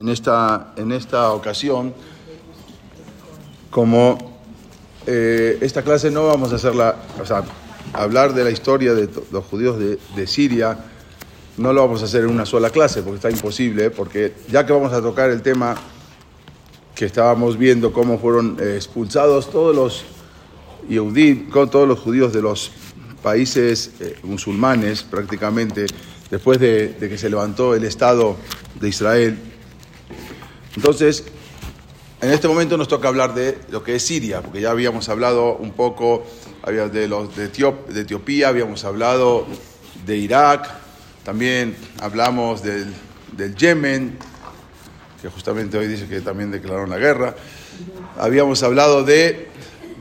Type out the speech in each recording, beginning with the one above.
En esta, en esta ocasión, como eh, esta clase no vamos a hacerla, o sea, hablar de la historia de los judíos de, Siria, no lo vamos a hacer en una sola clase, porque está imposible, porque ya que vamos a tocar el tema que estábamos viendo, cómo fueron eh, expulsados todos los con todos los judíos de los países eh, musulmanes prácticamente, después de, de que se levantó el Estado de Israel, entonces, en este momento nos toca hablar de lo que es Siria, porque ya habíamos hablado un poco de, los, de, Etiopía, habíamos hablado de Irak, también hablamos del, del, Yemen, que justamente hoy dice que también declararon la guerra. Habíamos hablado de,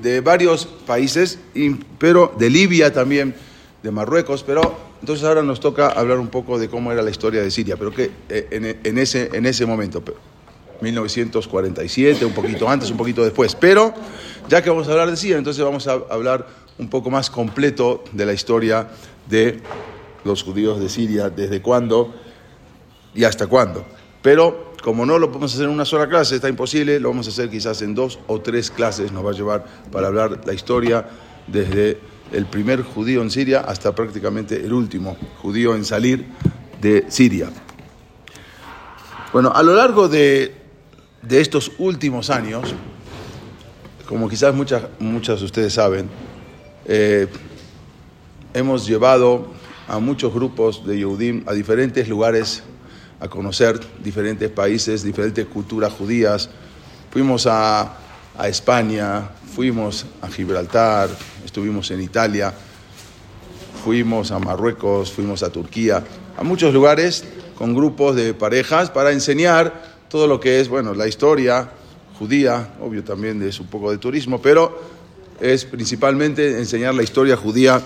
de varios países, pero de Libia también, de Marruecos, pero entonces ahora nos toca hablar un poco de cómo era la historia de Siria, pero que eh, en, ese, en ese momento. 1947, un poquito antes, un poquito después. Pero ya que vamos a hablar de Siria, entonces vamos a hablar un poco más completo de la historia de los judíos de Siria, desde cuándo y hasta cuándo. Pero como no lo podemos hacer en una sola clase, está imposible, lo vamos a hacer quizás en dos o tres clases, nos va a llevar para hablar la historia desde el primer judío en Siria hasta prácticamente el último judío en salir de Siria. Bueno, a lo largo de de estos últimos años, como quizás muchas, muchas de ustedes saben, eh, hemos llevado a muchos grupos de Yehudim a diferentes lugares a conocer diferentes países, diferentes culturas judías. Fuimos a, a España, fuimos a Gibraltar, estuvimos en Italia, fuimos a Marruecos, fuimos a Turquía, a muchos lugares con grupos de parejas para enseñar todo lo que es, bueno, la historia judía, obvio también es un poco de turismo, pero es principalmente enseñar la historia judía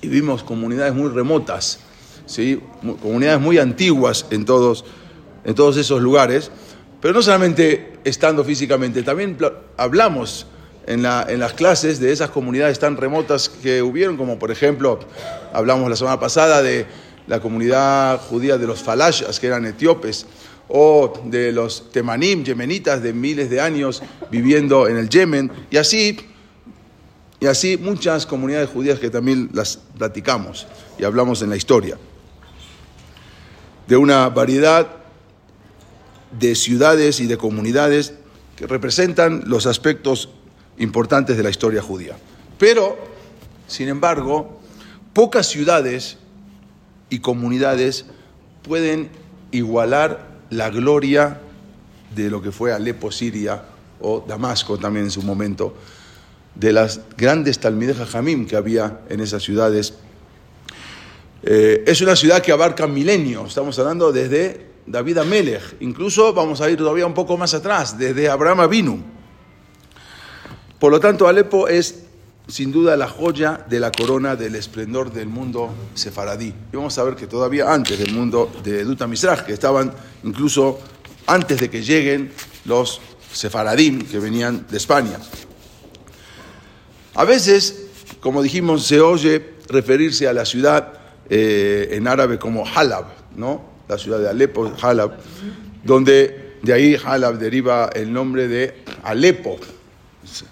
y vimos comunidades muy remotas, ¿sí? comunidades muy antiguas en todos, en todos esos lugares, pero no solamente estando físicamente, también hablamos en, la, en, las clases de esas comunidades tan remotas que hubieron, como por ejemplo, hablamos la semana pasada de la comunidad judía de los falashas, que eran etíopes, o de los temanim, yemenitas de miles de años viviendo en el Yemen, y así, y así muchas comunidades judías que también las platicamos y hablamos en la historia. De una variedad de ciudades y de comunidades que representan los aspectos importantes de la historia judía. Pero, sin embargo, pocas ciudades y comunidades pueden igualar la gloria de lo que fue Alepo, Siria, o Damasco también en su momento, de las grandes talmides Jamim que había en esas ciudades. Eh, es una ciudad que abarca milenios, estamos hablando desde David Amelech, incluso vamos a ir todavía un poco más atrás, desde Abraham Avinu. Por lo tanto, Alepo es sin duda la joya de la corona del esplendor del mundo sefaradí. Y vamos a ver que todavía antes del mundo de Duta Misrach, que estaban incluso antes de que lleguen los sefaradim que venían de España. A veces, como dijimos, se oye referirse a la ciudad eh, en árabe como Halab, ¿no? La ciudad de Alepo, Halab, donde de ahí Halab deriva el nombre de Alepo,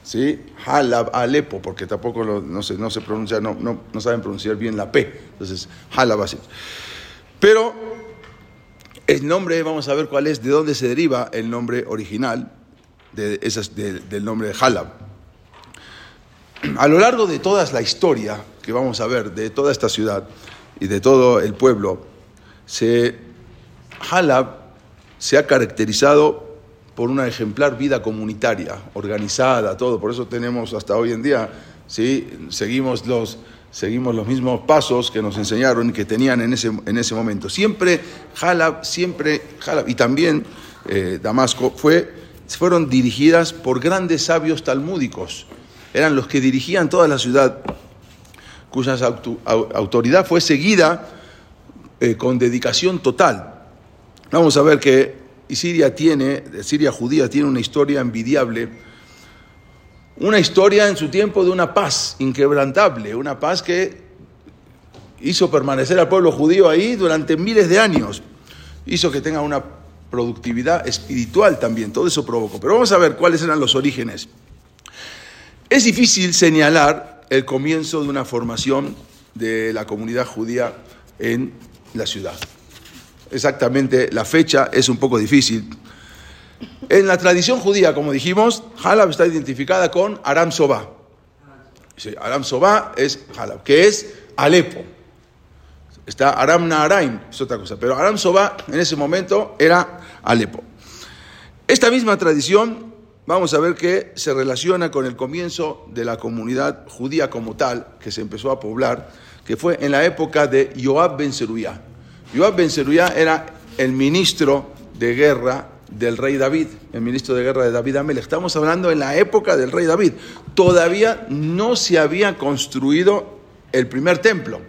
¿sí? Halab, Alepo, porque tampoco no, se, pronuncia, no, no, saben pronunciar bien la P. Entonces, Halab así. Pero el nombre, vamos a ver cuál es, de dónde se deriva el nombre original del nombre de Halab. A lo largo de toda la historia que vamos a ver de toda esta ciudad y de todo el pueblo, se, Halab se ha caracterizado por una ejemplar vida comunitaria, organizada, todo. Por eso tenemos hasta hoy en día, ¿sí? seguimos, los, seguimos los mismos pasos que nos enseñaron y que tenían en ese, en ese momento. Siempre Jalab, siempre Jalab, y también eh, Damasco, fue, fueron dirigidas por grandes sabios talmúdicos. Eran los que dirigían toda la ciudad, cuya autoridad fue seguida eh, con dedicación total. Vamos a ver que y Siria tiene, Siria judía tiene una historia envidiable, una historia en su tiempo de una paz inquebrantable, una paz que hizo permanecer al pueblo judío ahí durante miles de años, hizo que tenga una productividad espiritual también, todo eso provocó. Pero vamos a ver cuáles eran los orígenes. Es difícil señalar el comienzo de una formación de la comunidad judía en la ciudad. Exactamente, la fecha es un poco difícil. En la tradición judía, como dijimos, Halab está identificada con Aram Soba. Aram Soba es Halab, que es Alepo. Está Aram Naharaim, es otra cosa. Pero Aram Soba en ese momento era Alepo. Esta misma tradición, vamos a ver que se relaciona con el comienzo de la comunidad judía como tal, que se empezó a poblar, que fue en la época de Joab Ben Seruyá. Joab Ben era el ministro de guerra del rey David, el ministro de guerra de David Amelech. Estamos hablando en la época del rey David. Todavía no se había construido el primer templo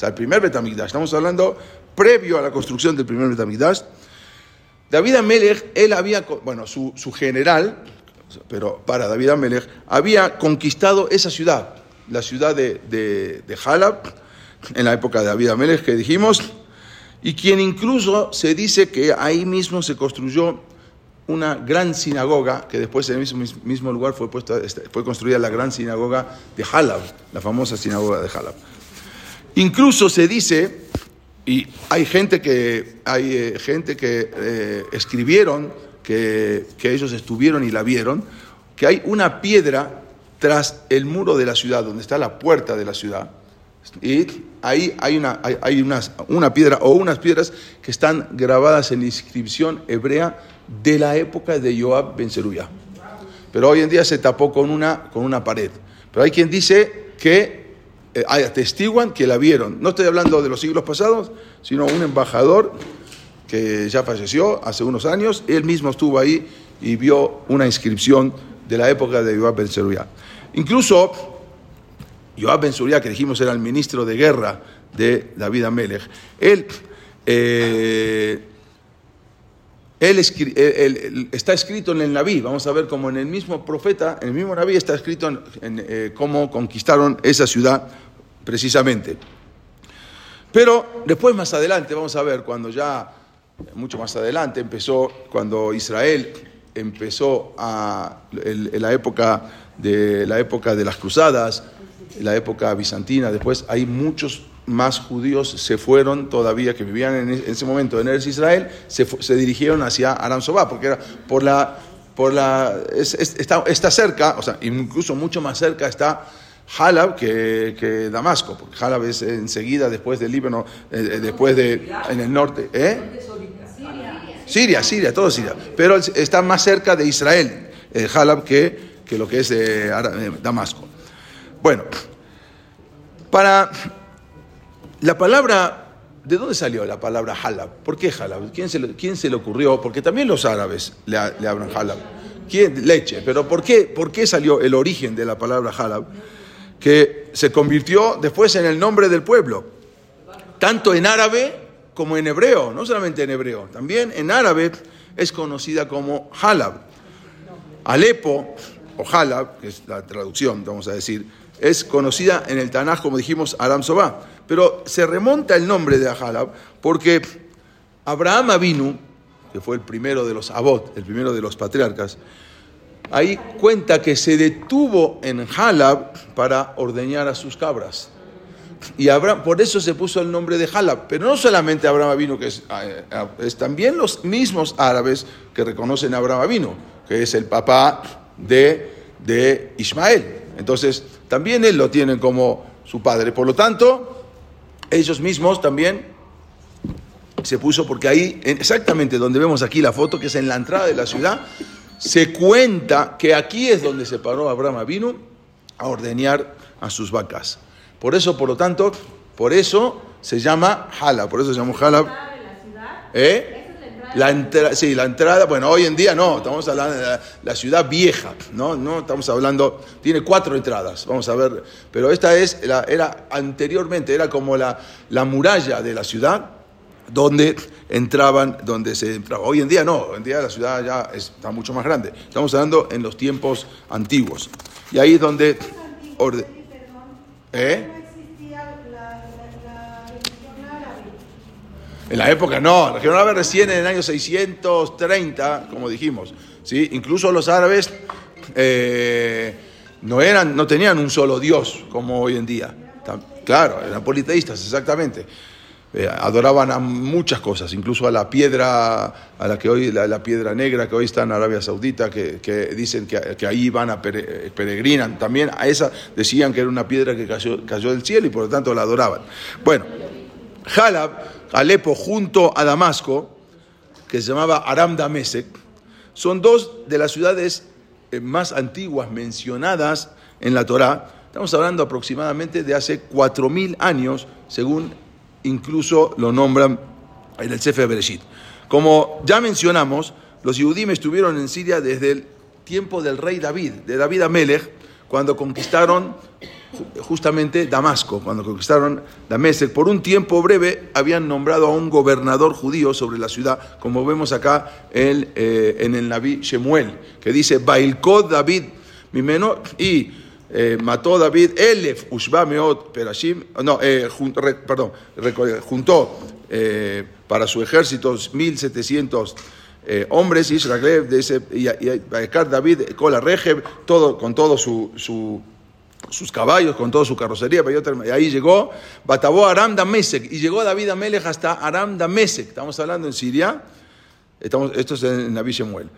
sea, el primer Betamigdash. Estamos hablando previo a la construcción del primer Betamigdash. David Amelech, él había, bueno, su, general, pero para David Amelech, había conquistado esa ciudad, la ciudad de, de, de Halab, en la época de David Amelech que dijimos, y quien incluso se dice que ahí mismo se construyó una gran sinagoga, que después en el mismo, lugar este, fue construida la gran sinagoga de Halab, la famosa sinagoga de Halab. Incluso se dice, y hay gente que, hay, eh, gente que eh, escribieron, que, que ellos estuvieron y la vieron, que hay una piedra tras el muro de la ciudad, donde está la puerta de la ciudad, y ahí hay una, hay, unas, una piedra o unas piedras que están grabadas en inscripción hebrea de la época de Joab Ben Zeruya. Pero hoy en día se tapó con una, con una pared. Pero hay quien dice que eh, atestiguan que la vieron. No estoy hablando de los siglos pasados, sino un embajador que ya falleció hace unos años, él mismo estuvo ahí y vio una inscripción de la época de Yoab Ben Seruyá. Incluso Yoab Ben Seruyá, que dijimos era el ministro de guerra de David Amelech, él, eh, él, está escrito en el Naví, vamos a ver cómo en el mismo profeta, en el mismo Naví está escrito eh, cómo conquistaron esa ciudad precisamente. Pero después más adelante, vamos a ver, cuando ya, mucho más adelante, empezó, cuando Israel empezó a, la época de, la época de las cruzadas, la época bizantina, después hay muchos más judíos se fueron todavía, que vivían en ese momento en Eres Israel, se, dirigieron hacia Aram Sobá, porque era por la, por la, está, está, cerca, o sea, incluso mucho más cerca está Halab que, que Damasco, porque Halab es enseguida después del Líbano, eh, eh, después de, en el norte, ¿eh? Siria, Siria, todo Siria, pero está más cerca de Israel, eh, Halab, que, que lo que es Damasco. Bueno, para la palabra, ¿de dónde salió la palabra halab? ¿Por qué halab? ¿Quién se le, quién se le ocurrió? Porque también los árabes le, hablan halab. ¿Quién? Leche. Pero ¿por qué, ¿por qué salió el origen de la palabra halab? Que se convirtió después en el nombre del pueblo. Tanto en árabe como en hebreo. No solamente en hebreo. También en árabe es conocida como halab. Alepo, o halab, que es la traducción, vamos a decir, es conocida en el Tanaj, como dijimos, Aram Sobá. Pero se remonta el nombre de Ahalab porque Abraham Avinu, que fue el primero de los Abot, el primero de los patriarcas, ahí cuenta que se detuvo en Halab para ordeñar a sus cabras. Y Abraham, por eso se puso el nombre de Halab. Pero no solamente Abraham Avinu, que es, eh, es también los mismos árabes que reconocen a Abraham Avinu, que es el papá de, de Ismael. Entonces, también él lo tienen como su padre. Por lo tanto, ellos mismos también se puso, porque ahí, exactamente donde vemos aquí la foto, que es en la entrada de la ciudad, se cuenta que aquí es donde se paró Abraham vino a ordeñar a sus vacas. Por eso, por lo tanto, por eso se llama Hala, por eso se llamó Hala. ¿Eh? La entrada, sí, la entrada, bueno, hoy en día no, estamos hablando de la, ciudad vieja, ¿no? no estamos hablando, tiene cuatro entradas, vamos a ver, pero esta es, era anteriormente, era como la, la muralla de la ciudad, donde entraban, donde se entraba. Hoy en día no, hoy en día la ciudad ya está mucho más grande. Estamos hablando en los tiempos antiguos. Y ahí es donde... ¿Eh? En la época no, la árabe recién en el año 630, como dijimos. ¿sí? Incluso los árabes eh, no, eran, no tenían un solo Dios como hoy en día. Claro, eran politeístas, exactamente. Eh, adoraban a muchas cosas, incluso a la piedra, a la que hoy, la, piedra negra que hoy está en Arabia Saudita, que, dicen que, ahí van a peregrinan. También a esa decían que era una piedra que cayó, cayó del cielo y por lo tanto la adoraban. Bueno, Jalab, Alepo junto a Damasco, que se llamaba Aram Damesek, son dos de las ciudades eh, más antiguas mencionadas en la Torá. Estamos hablando aproximadamente de hace 4.000 años, según incluso lo nombran en el Sefer Bereshit. Como ya mencionamos, los Yehudim estuvieron en Siria desde el tiempo del rey David, de David Amelech, cuando conquistaron justamente Damasco, cuando conquistaron Damasco. Por un tiempo breve habían nombrado a un gobernador judío sobre la ciudad, como vemos acá en, eh, en el Naví Shemuel, que dice, Bailkod David, mi menor, y eh, mató David Elef Ushba Meot Perashim, no, eh, perdón, juntó eh, para su ejército 1700 hombres, Israel, de ese, y, y, David Kola Regeb, todo, con todo su, sus caballos, con toda su carrocería, y ahí llegó, Batabó Aram Damesek, y llegó David Amelech hasta Aram Damesek, estamos hablando en Siria, estamos, esto es en Naví Shemuel,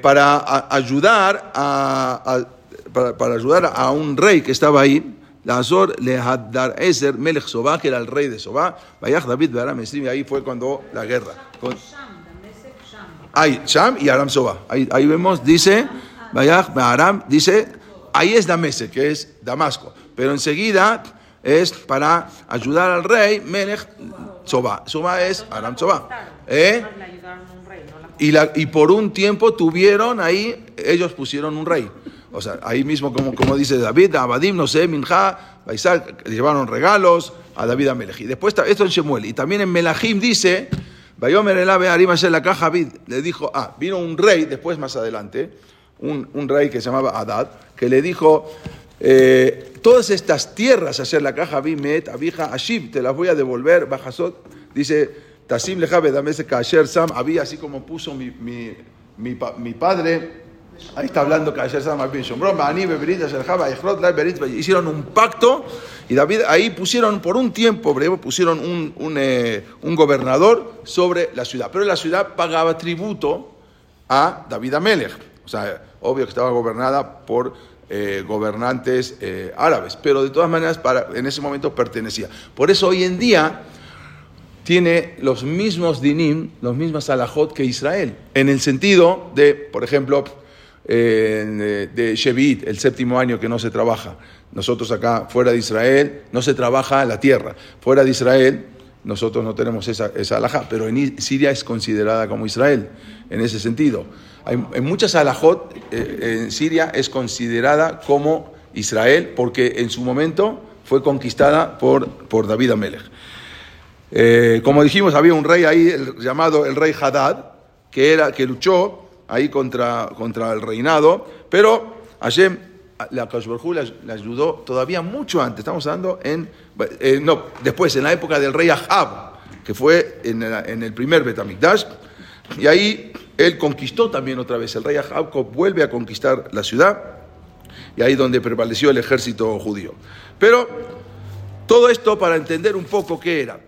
para ayudar a para, ayudar a un rey que estaba ahí, Azor le dar Ezer Melech Sobá, que era el rey de Sobá, Vayach David Aram y ahí fue cuando la guerra. Con... Ahí, Sham. Y Aram Sobá. Ahí, ahí vemos, dice, Vayach Aram, dice, ahí es Damese, que es Damasco. Pero enseguida es para ayudar al rey Melech Sobá. Sobá es Aram Sobá. ¿Eh? Y, la, y por un tiempo tuvieron ahí, ellos pusieron un rey. O sea, ahí mismo, como, como dice David, Abadim, no sé, Minja, Baisal, llevaron regalos a David a Melech. después, esto en Shemuel. Y también en Melahim dice, Bayomer el Arim la caja le dijo, ah, vino un rey, después más adelante, un, un rey que se llamaba Adad, que le dijo, eh, todas estas tierras, hacer la caja Met, Abija, Ashib, te las voy a devolver, Bajasot, dice, Tasim lejabe damese kasher sam, había así como puso mi, mi, mi, mi padre, Ahí está hablando que hicieron un pacto y David ahí pusieron por un tiempo breve, pusieron un, un, eh, un, gobernador sobre la ciudad. Pero la ciudad pagaba tributo a David Amelech. O sea, obvio que estaba gobernada por eh, gobernantes eh, árabes, pero de todas maneras para, en ese momento pertenecía. Por eso hoy en día tiene los mismos dinim, los mismos alajot que Israel, en el sentido de, por ejemplo, eh, de Shevit, el séptimo año que no se trabaja. Nosotros acá, fuera de Israel, no se trabaja la tierra. Fuera de Israel, nosotros no tenemos esa, esa alajá, pero en Siria es considerada como Israel, en ese sentido. Hay, en muchas alajot, eh, en Siria es considerada como Israel, porque en su momento fue conquistada por, David Amelech. Eh, como dijimos, había un rey ahí llamado el rey Hadad, que, era, que luchó ahí contra, contra el reinado, pero Hashem, la le ayudó todavía mucho antes, estamos hablando en, eh, no, después, en la época del rey Ahab, que fue en, en el primer Betamikdash, y ahí él conquistó también otra vez, el rey Ahab vuelve a conquistar la ciudad, y ahí donde prevaleció el ejército judío. Pero todo esto para entender un poco qué era.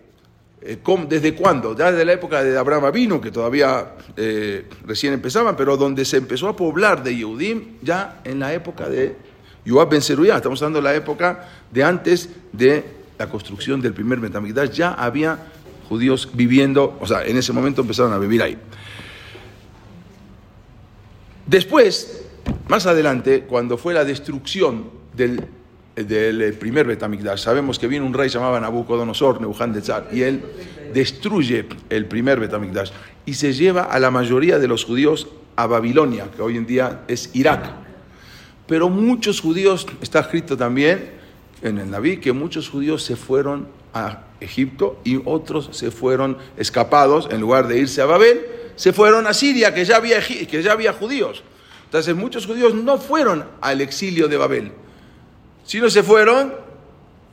Eh, ¿Desde cuándo? Desde la época de Abraham vino, que todavía eh, recién empezaban, pero donde se empezó a poblar de Yehudim ya en la época de Yoab Ben Seruyá. Estamos hablando de la época de antes de la construcción del primer Betamigdash. Ya había judíos viviendo, o sea, en ese momento empezaron a vivir ahí. Después, más adelante, cuando fue la destrucción del del primer Betamigdash. Sabemos que viene un rey llamado Nabucodonosor, Nebuchadnezzar, y él destruye el primer Betamigdash y se lleva a la mayoría de los judíos a Babilonia, que hoy en día es Irak. Pero muchos judíos, está escrito también en el Naví, que muchos judíos se fueron a Egipto y otros se fueron escapados, en lugar de irse a Babel, se fueron a Siria, que ya había, que ya había judíos. Entonces muchos judíos no fueron al exilio de Babel, sino se fueron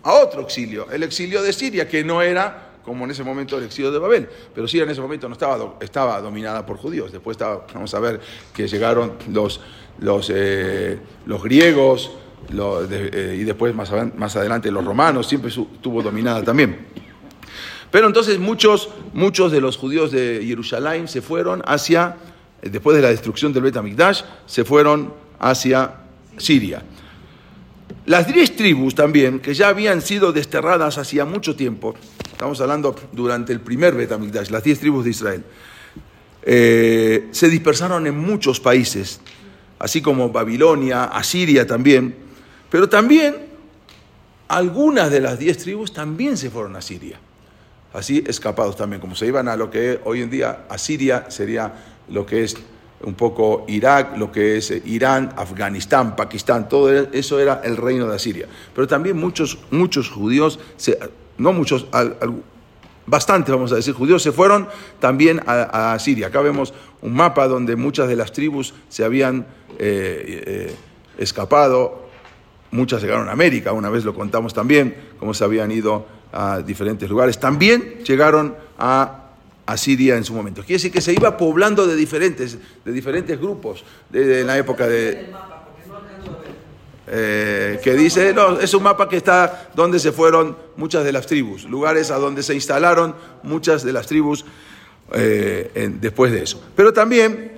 a otro exilio, el exilio de Siria, que no era como en ese momento el exilio de Babel. Pero Siria en ese momento no estaba, estaba dominada por judíos. Después vamos a ver que llegaron los, los, eh, griegos eh, y después más, más adelante los romanos, siempre estuvo dominada también. Pero entonces muchos, muchos de los judíos de Jerusalén se fueron hacia, después de la destrucción del Bet se fueron hacia Siria. Las diez tribus también, que ya habían sido desterradas hacía mucho tiempo, estamos hablando durante el primer Bet HaMikdash, las diez tribus de Israel, eh, se dispersaron en muchos países, así como Babilonia, Asiria también, pero también algunas de las diez tribus también se fueron a Siria así escapados también, como se iban a lo que hoy en día a Siria sería lo que es un poco Irak, lo que es Irán, Afganistán, Pakistán, todo eso era el reino de Asiria. Pero también muchos, muchos judíos, no muchos, bastante vamos a decir, judíos se fueron también a, Siria. Acá vemos un mapa donde muchas de las tribus se habían eh, eh, escapado, muchas llegaron a América, una vez lo contamos también, cómo se habían ido a diferentes lugares. También llegaron a, Siria en su momento. Quiere decir que se iba poblando de diferentes, de diferentes grupos de, la época de... Eh, que dice, no, es un mapa que está donde se fueron muchas de las tribus, lugares a donde se instalaron muchas de las tribus eh, después de eso. Pero también,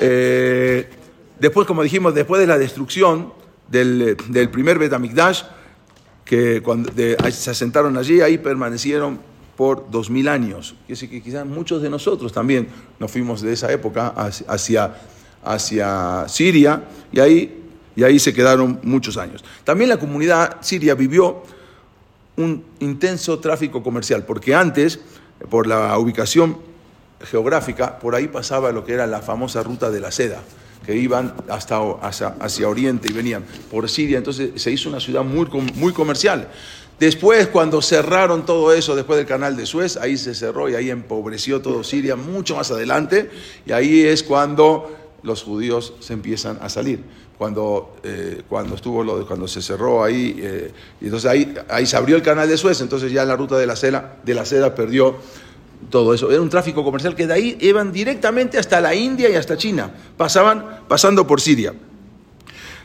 eh, después, como dijimos, después de la destrucción del, del primer Betamikdash, que cuando se asentaron allí, ahí permanecieron por dos mil años. Quiere que quizás muchos de nosotros también nos fuimos de esa época hacia, hacia Siria y ahí, y ahí se quedaron muchos años. También la comunidad siria vivió un intenso tráfico comercial, porque antes, por la ubicación geográfica, por ahí pasaba lo que era la famosa ruta de la seda que iban hasta hacia, Oriente y venían por Siria. Entonces se hizo una ciudad muy, muy comercial. Después, cuando cerraron todo eso, después del canal de Suez, ahí se cerró y ahí empobreció todo Siria mucho más adelante. Y ahí es cuando los judíos se empiezan a salir. Cuando, eh, cuando, estuvo lo, cuando se cerró ahí, eh, y entonces ahí, ahí se abrió el canal de Suez, entonces ya la ruta de la seda, de la seda perdió todo eso. Era un tráfico comercial que de ahí iban directamente hasta la India y hasta China, pasaban pasando por Siria.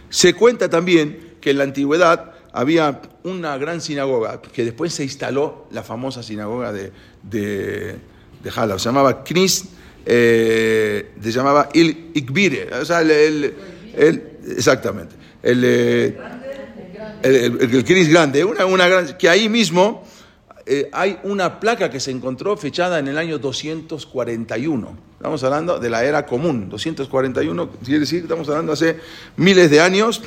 Se cuenta también que en la antigüedad había una gran sinagoga que después se instaló la famosa sinagoga de, de, de se llamaba Knis, eh, se llamaba Il Ikbire, o sea, el, exactamente, el, eh, el, el, grande, una, una gran, que ahí mismo eh, hay una placa que se encontró fechada en el año 241. Estamos hablando de la era común. 241 quiere decir estamos hablando hace miles de años.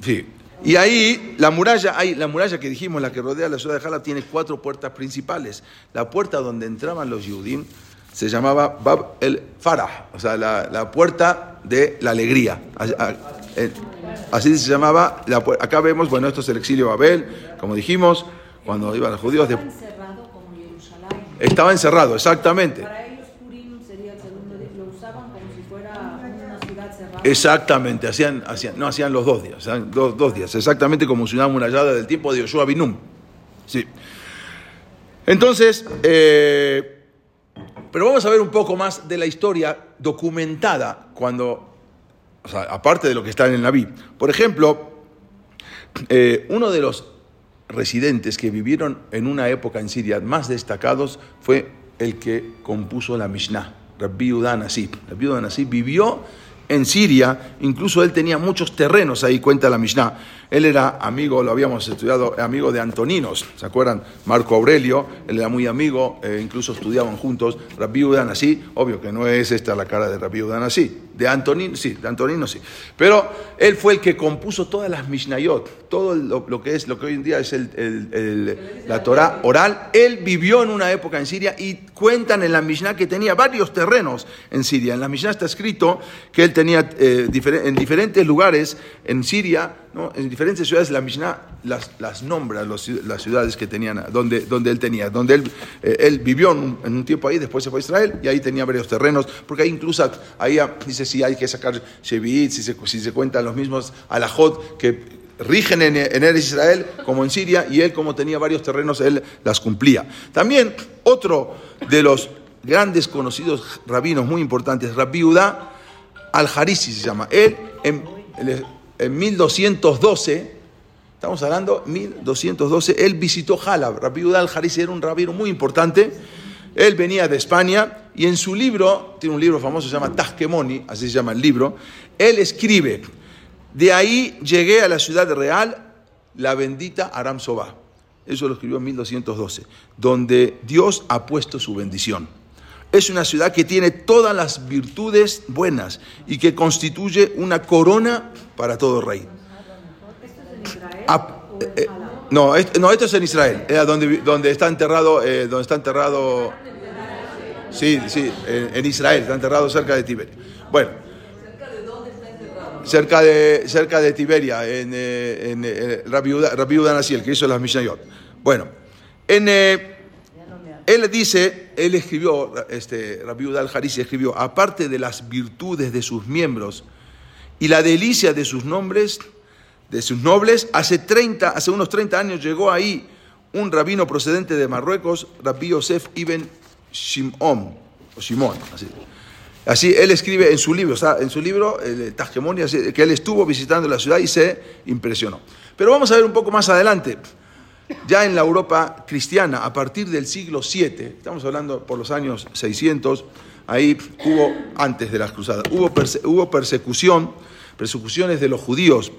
Sí. Y ahí la muralla, hay, la muralla que dijimos, la que rodea la ciudad de Jalab, tiene cuatro puertas principales. La puerta donde entraban los Yudim se llamaba Bab el Farah, o sea, la, puerta de la alegría. Así se llamaba. La, acá vemos, bueno, esto es el exilio Babel, como dijimos cuando iban los judíos. Jerusalén. Estaba encerrado, exactamente. Para ellos Purim sería el segundo día, lo usaban como si fuera una ciudad cerrada. Exactamente, hacían, hacían, no hacían los dos días, dos, dos días, exactamente como ciudad murallada del tiempo de Yoshua Binum. Sí. Entonces, eh, pero vamos a ver un poco más de la historia documentada cuando, o sea, aparte de lo que está en el Naví. Por ejemplo, eh, uno de los residentes que vivieron en una época en Siria más destacados fue el que compuso la Mishnah, Rabbi Udan Rabbi Udan vivió en Siria, incluso él tenía muchos terrenos, ahí cuenta la Mishnah. Él era amigo, lo habíamos estudiado, amigo de Antoninos, ¿se acuerdan? Marco Aurelio, él era muy amigo, eh, incluso estudiaban juntos. Rabbi Udan obvio que no es esta la cara de Rabbi Udan de Antonino, sí, de Antonino sí. Pero él fue el que compuso todas las Mishnayot, todo lo, que es lo que hoy en día es el, la Torah oral. Él vivió en una época en Siria y cuentan en la Mishnah que tenía varios terrenos en Siria. En la Mishnah está escrito que él tenía eh, en diferentes lugares en Siria, ¿no? en diferentes ciudades, la Mishnah las, las nombra, las ciudades que tenían, donde, donde él tenía, donde él, eh, él vivió en un, tiempo ahí, después se fue a Israel y ahí tenía varios terrenos, porque ahí incluso ahí dice si hay que sacar Shevit, si se, si se cuentan los mismos alajot que rigen en, en Eres Israel como en Siria y él como tenía varios terrenos, él las cumplía. También otro de los grandes conocidos rabinos muy importantes, Rabbi Udá al-Harisi se llama. Él en, en 1212, estamos hablando 1212, él visitó Halab. Rabbi Udá al-Harisi era un rabino muy importante. Él venía de España y en su libro, tiene un libro famoso, se llama Tasquemoni, así se llama el libro, él escribe, de ahí llegué a la ciudad real, la bendita Aram Sobá. Eso lo escribió en 1212, donde Dios ha puesto su bendición. Es una ciudad que tiene todas las virtudes buenas y que constituye una corona para todo rey. ¿Esto es en Israel Ah, eh, Jalab? No, est- no, esto es en Israel, eh, donde, donde está enterrado, eh, donde está enterrado, sí, sí, en, Israel, está enterrado cerca de Tiberia. Bueno, cerca de, cerca de Tiberia, en, eh, en eh, que hizo las Mishnayot. Bueno, en, eh, él dice, él escribió, este, Yehuda al-Harisi escribió, aparte de las virtudes de sus miembros y la delicia de sus nombres, de sus nobles, hace, 30, hace unos 30 años llegó ahí un rabino procedente de Marruecos, Rabbi Yosef ibn Shimon, o Shimon, así. Él escribe en su libro, o sea, en su libro, el así, que él estuvo visitando la ciudad y se impresionó. Pero vamos a ver un poco más adelante, ya en la Europa cristiana, a partir del siglo VII, estamos hablando por los años 600, ahí hubo, antes de las cruzadas, hubo, hubo persecución, persecuciones de los judíos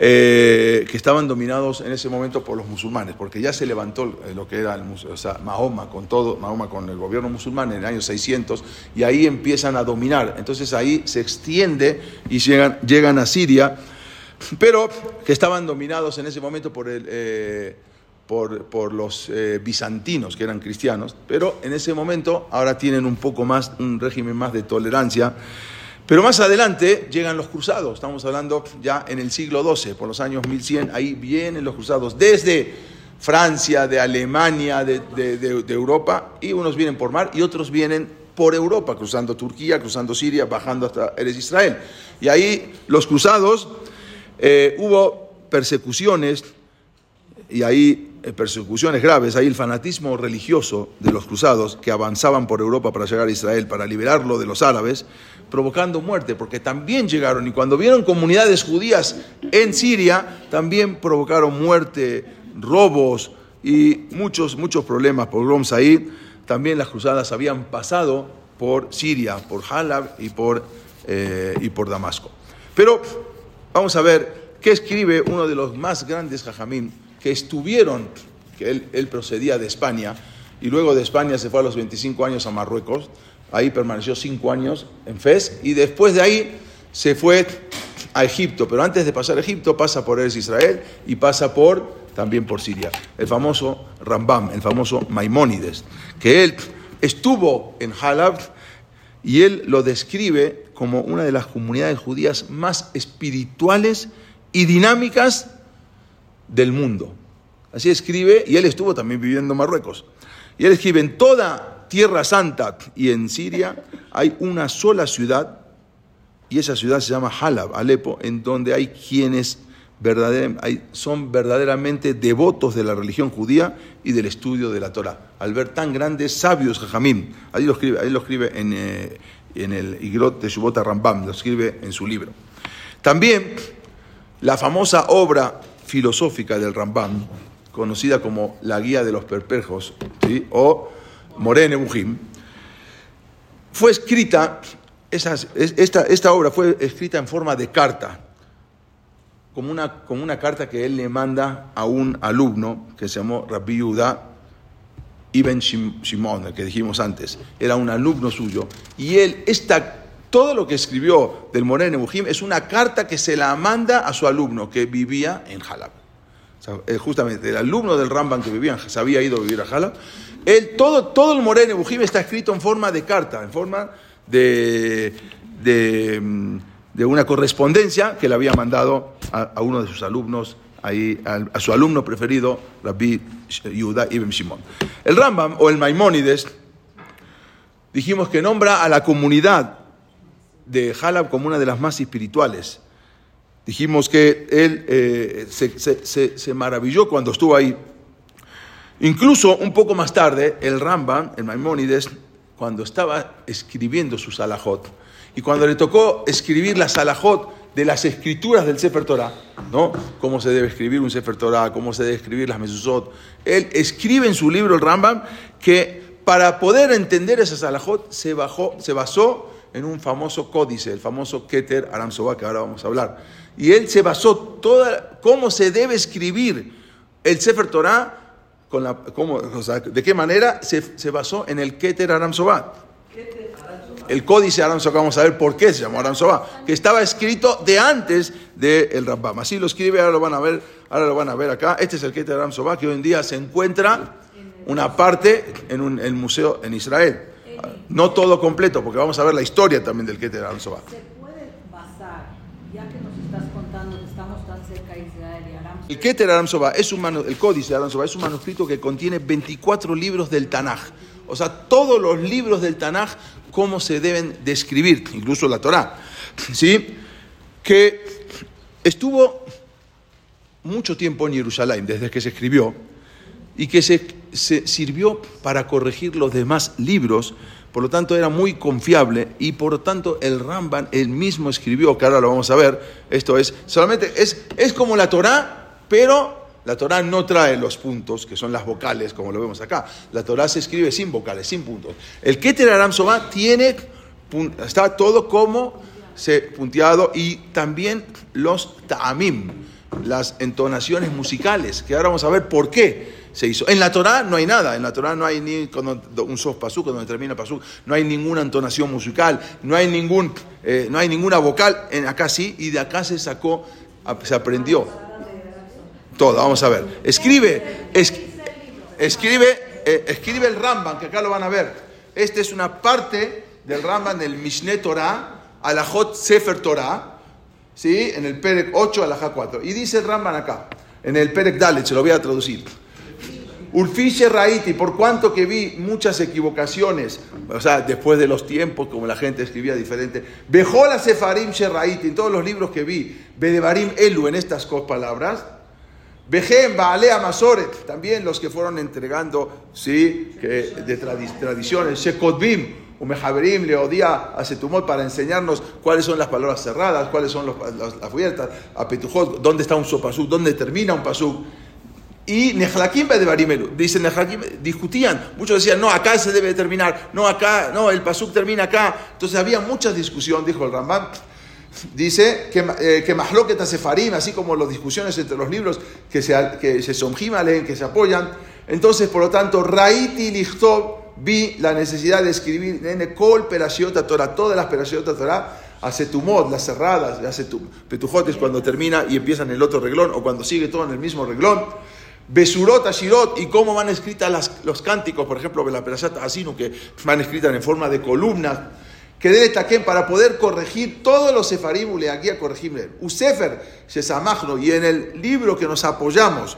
eh, que estaban dominados en ese momento por los musulmanes, porque ya se levantó eh, lo que era el, o sea, Mahoma con todo, Mahoma con el gobierno musulmán en el año 600 y ahí empiezan a dominar. Entonces ahí se extiende y llegan, llegan a Siria, pero que estaban dominados en ese momento por el eh, por, por los bizantinos, que eran cristianos, pero en ese momento ahora tienen un poco más, un régimen más de tolerancia. Pero más adelante llegan los cruzados, estamos hablando ya en el siglo XII, por los años 1100, ahí vienen los cruzados desde Francia, de Alemania, de, Europa, y unos vienen por mar y otros vienen por Europa, cruzando Turquía, cruzando Siria, bajando hasta Eres Israel. Y ahí los cruzados, eh, hubo persecuciones, y ahí persecuciones graves, ahí el fanatismo religioso de los cruzados que avanzaban por Europa para llegar a Israel, para liberarlo de los árabes, provocando muerte, porque también llegaron y cuando vieron comunidades judías en Siria, también provocaron muerte, robos y muchos, muchos problemas, pogroms ahí. También las cruzadas habían pasado por Siria, por Halab y por, eh, y por Damasco. Pero vamos a ver qué escribe uno de los más grandes jajamín que estuvieron, que él, procedía de España, y luego de España se fue a los 25 años a Marruecos, ahí permaneció 5 años en Fez, y después de ahí se fue a Egipto, pero antes de pasar a Egipto pasa por Eres Israel y pasa por también por Siria. El famoso Rambam, el famoso Maimónides, que él estuvo en Halab y él lo describe como una de las comunidades judías más espirituales y dinámicas del mundo. Así escribe, y él estuvo también viviendo en Marruecos. Y él escribe, en toda Tierra Santa y en Siria hay una sola ciudad, y esa ciudad se llama Halab, Alepo, en donde hay quienes verdader- son verdaderamente devotos de la religión judía y del estudio de la Torah. Al ver tan grandes sabios, Jajamim, ahí lo escribe, ahí lo escribe en, eh, en el Igrot de Shubota Rambam, lo escribe en su libro. También la famosa obra filosófica del Rambam, conocida como la Guía de los Perplejos, ¿sí? o Morene Bujim, fue escrita, esta, esta obra fue escrita en forma de carta, como una, como una carta que él le manda a un alumno que se llamó Rabbi Yehuda Ibn Shim- Shimon, que dijimos antes, era un alumno suyo, y él, esta, todo lo que escribió del Morene Bujim es una carta que se la manda a su alumno que vivía en sea, eh, justamente el alumno del Rambam que vivía, se había ido a vivir a Halab, él, todo, todo el Morene Bujim está escrito en forma de carta, en forma de, de, una correspondencia que le había mandado a, uno de sus alumnos, ahí, a, su alumno preferido, Rabbi Yehuda Ibn Shimon. El Rambam o el Maimónides, dijimos que nombra a la comunidad de Halab como una de las más espirituales. Dijimos que él eh, se, se- se- maravilló cuando estuvo ahí. Incluso un poco más tarde, el Rambam, el Maimónides, cuando estaba escribiendo su Salahot, y cuando le tocó escribir la Salahot de las escrituras del Sefer Torah, ¿no? Cómo se debe escribir un Sefer Torah, cómo se debe escribir las Mezuzot. Él escribe en su libro, el Rambam, que para poder entender esa Salahot se, bajó, se basó en un famoso códice, el famoso Keter Aram Soba, que ahora vamos a hablar. Y él se basó toda cómo se debe escribir el Sefer Torah con la, cómo, de qué manera se, se basó en el Keter Aram Soba. El códice Aram Soba, vamos a ver por qué se llamó Aram Soba, que estaba escrito de antes del Rambam. Así lo escribe, ahora lo van a ver, ahora lo van a ver acá. Este es el Keter Aram Soba, que hoy en día se encuentra una parte en un el museo en Israel. No todo completo, porque vamos a ver la historia también del Keter Aram Soba. ¿Se puede basar, ya que nos estás contando que estamos tan cerca de Israel y Aram, El Keter Aram Soba es un manu- el códice de Aram Soba es un manuscrito que contiene 24 libros del Tanaj. O sea, todos los libros del Tanaj, cómo se deben describir, incluso la Torá. ¿Sí? Que estuvo mucho tiempo en Jerusalén, desde que se escribió, y que se, se sirvió para corregir los demás libros, por lo tanto era muy confiable y por lo tanto el Ramban él mismo escribió, que ahora lo vamos a ver, esto es, solamente es, es como la Torá, pero la Torá no trae los puntos, que son las vocales, como lo vemos acá. La Torá se escribe sin vocales, sin puntos. El Keter Aram tiene, está todo como se punteado y también los ta'amim, las entonaciones musicales, que ahora vamos a ver por qué se hizo. En la Torá no hay nada, en la Torá no hay ni cuando- un sof pasuk, donde termina pasuk, no hay ninguna entonación musical, no hay, ningún, eh, no hay ninguna vocal, en acá sí, y de acá se sacó, se aprendió. Todo, vamos a ver. Escribe, es- escribe, eh, escribe el Ramban, que acá lo van a ver. Esta es una parte del Ramban del Mishneh Torah, Alajot Sefer Torah, ¿sí? en el Perek 8, Alajá 4. Y dice el Ramban acá, en el Perek Dalet, se lo voy a traducir. Ulfishe Raiti, por cuanto que vi muchas equivocaciones, o sea, después de los tiempos, como la gente escribía diferente, Bejola Sefarim Raiti, en todos los libros que vi, Bedebarim Elu, en estas dos palabras, Bejem, Baalea Masoret, también los que fueron entregando, sí, que de tradi- tradiciones, Shekodbim, Umehaberim, Leodía, Acetumot, para enseñarnos cuáles son las palabras cerradas, cuáles son los- las, las abiertas, a Petujot, dónde está un sopasuk, dónde termina un pasuk. Y Nehlakim de Barimelu, dice Nehlakim, discutían, muchos decían, no, acá se debe terminar, no, acá, no, el pasuk termina acá. Entonces había mucha discusión, dijo el Rambam. Dice que, eh, que Mahloket Sefarim, así como las discusiones entre los libros que se, que se somjimalen, que se apoyan. Entonces, por lo tanto, Raiti Lichtov, vi la necesidad de escribir en Kol Perashiot Torah, todas las Perashiot Torah, Acetumot, las cerradas, Acetum, Petujot es cuando termina y empieza en el otro reglón, o cuando sigue todo en el mismo reglón. Besurot, Ashirot, y cómo van escritas las- los cánticos, por ejemplo, de la Perashat Asinu, que van escritas en forma de columnas, que debe taquén para poder corregir todos los sefarim, aquí a corregirle. Usefer, Shesamachno, y en el libro que nos apoyamos,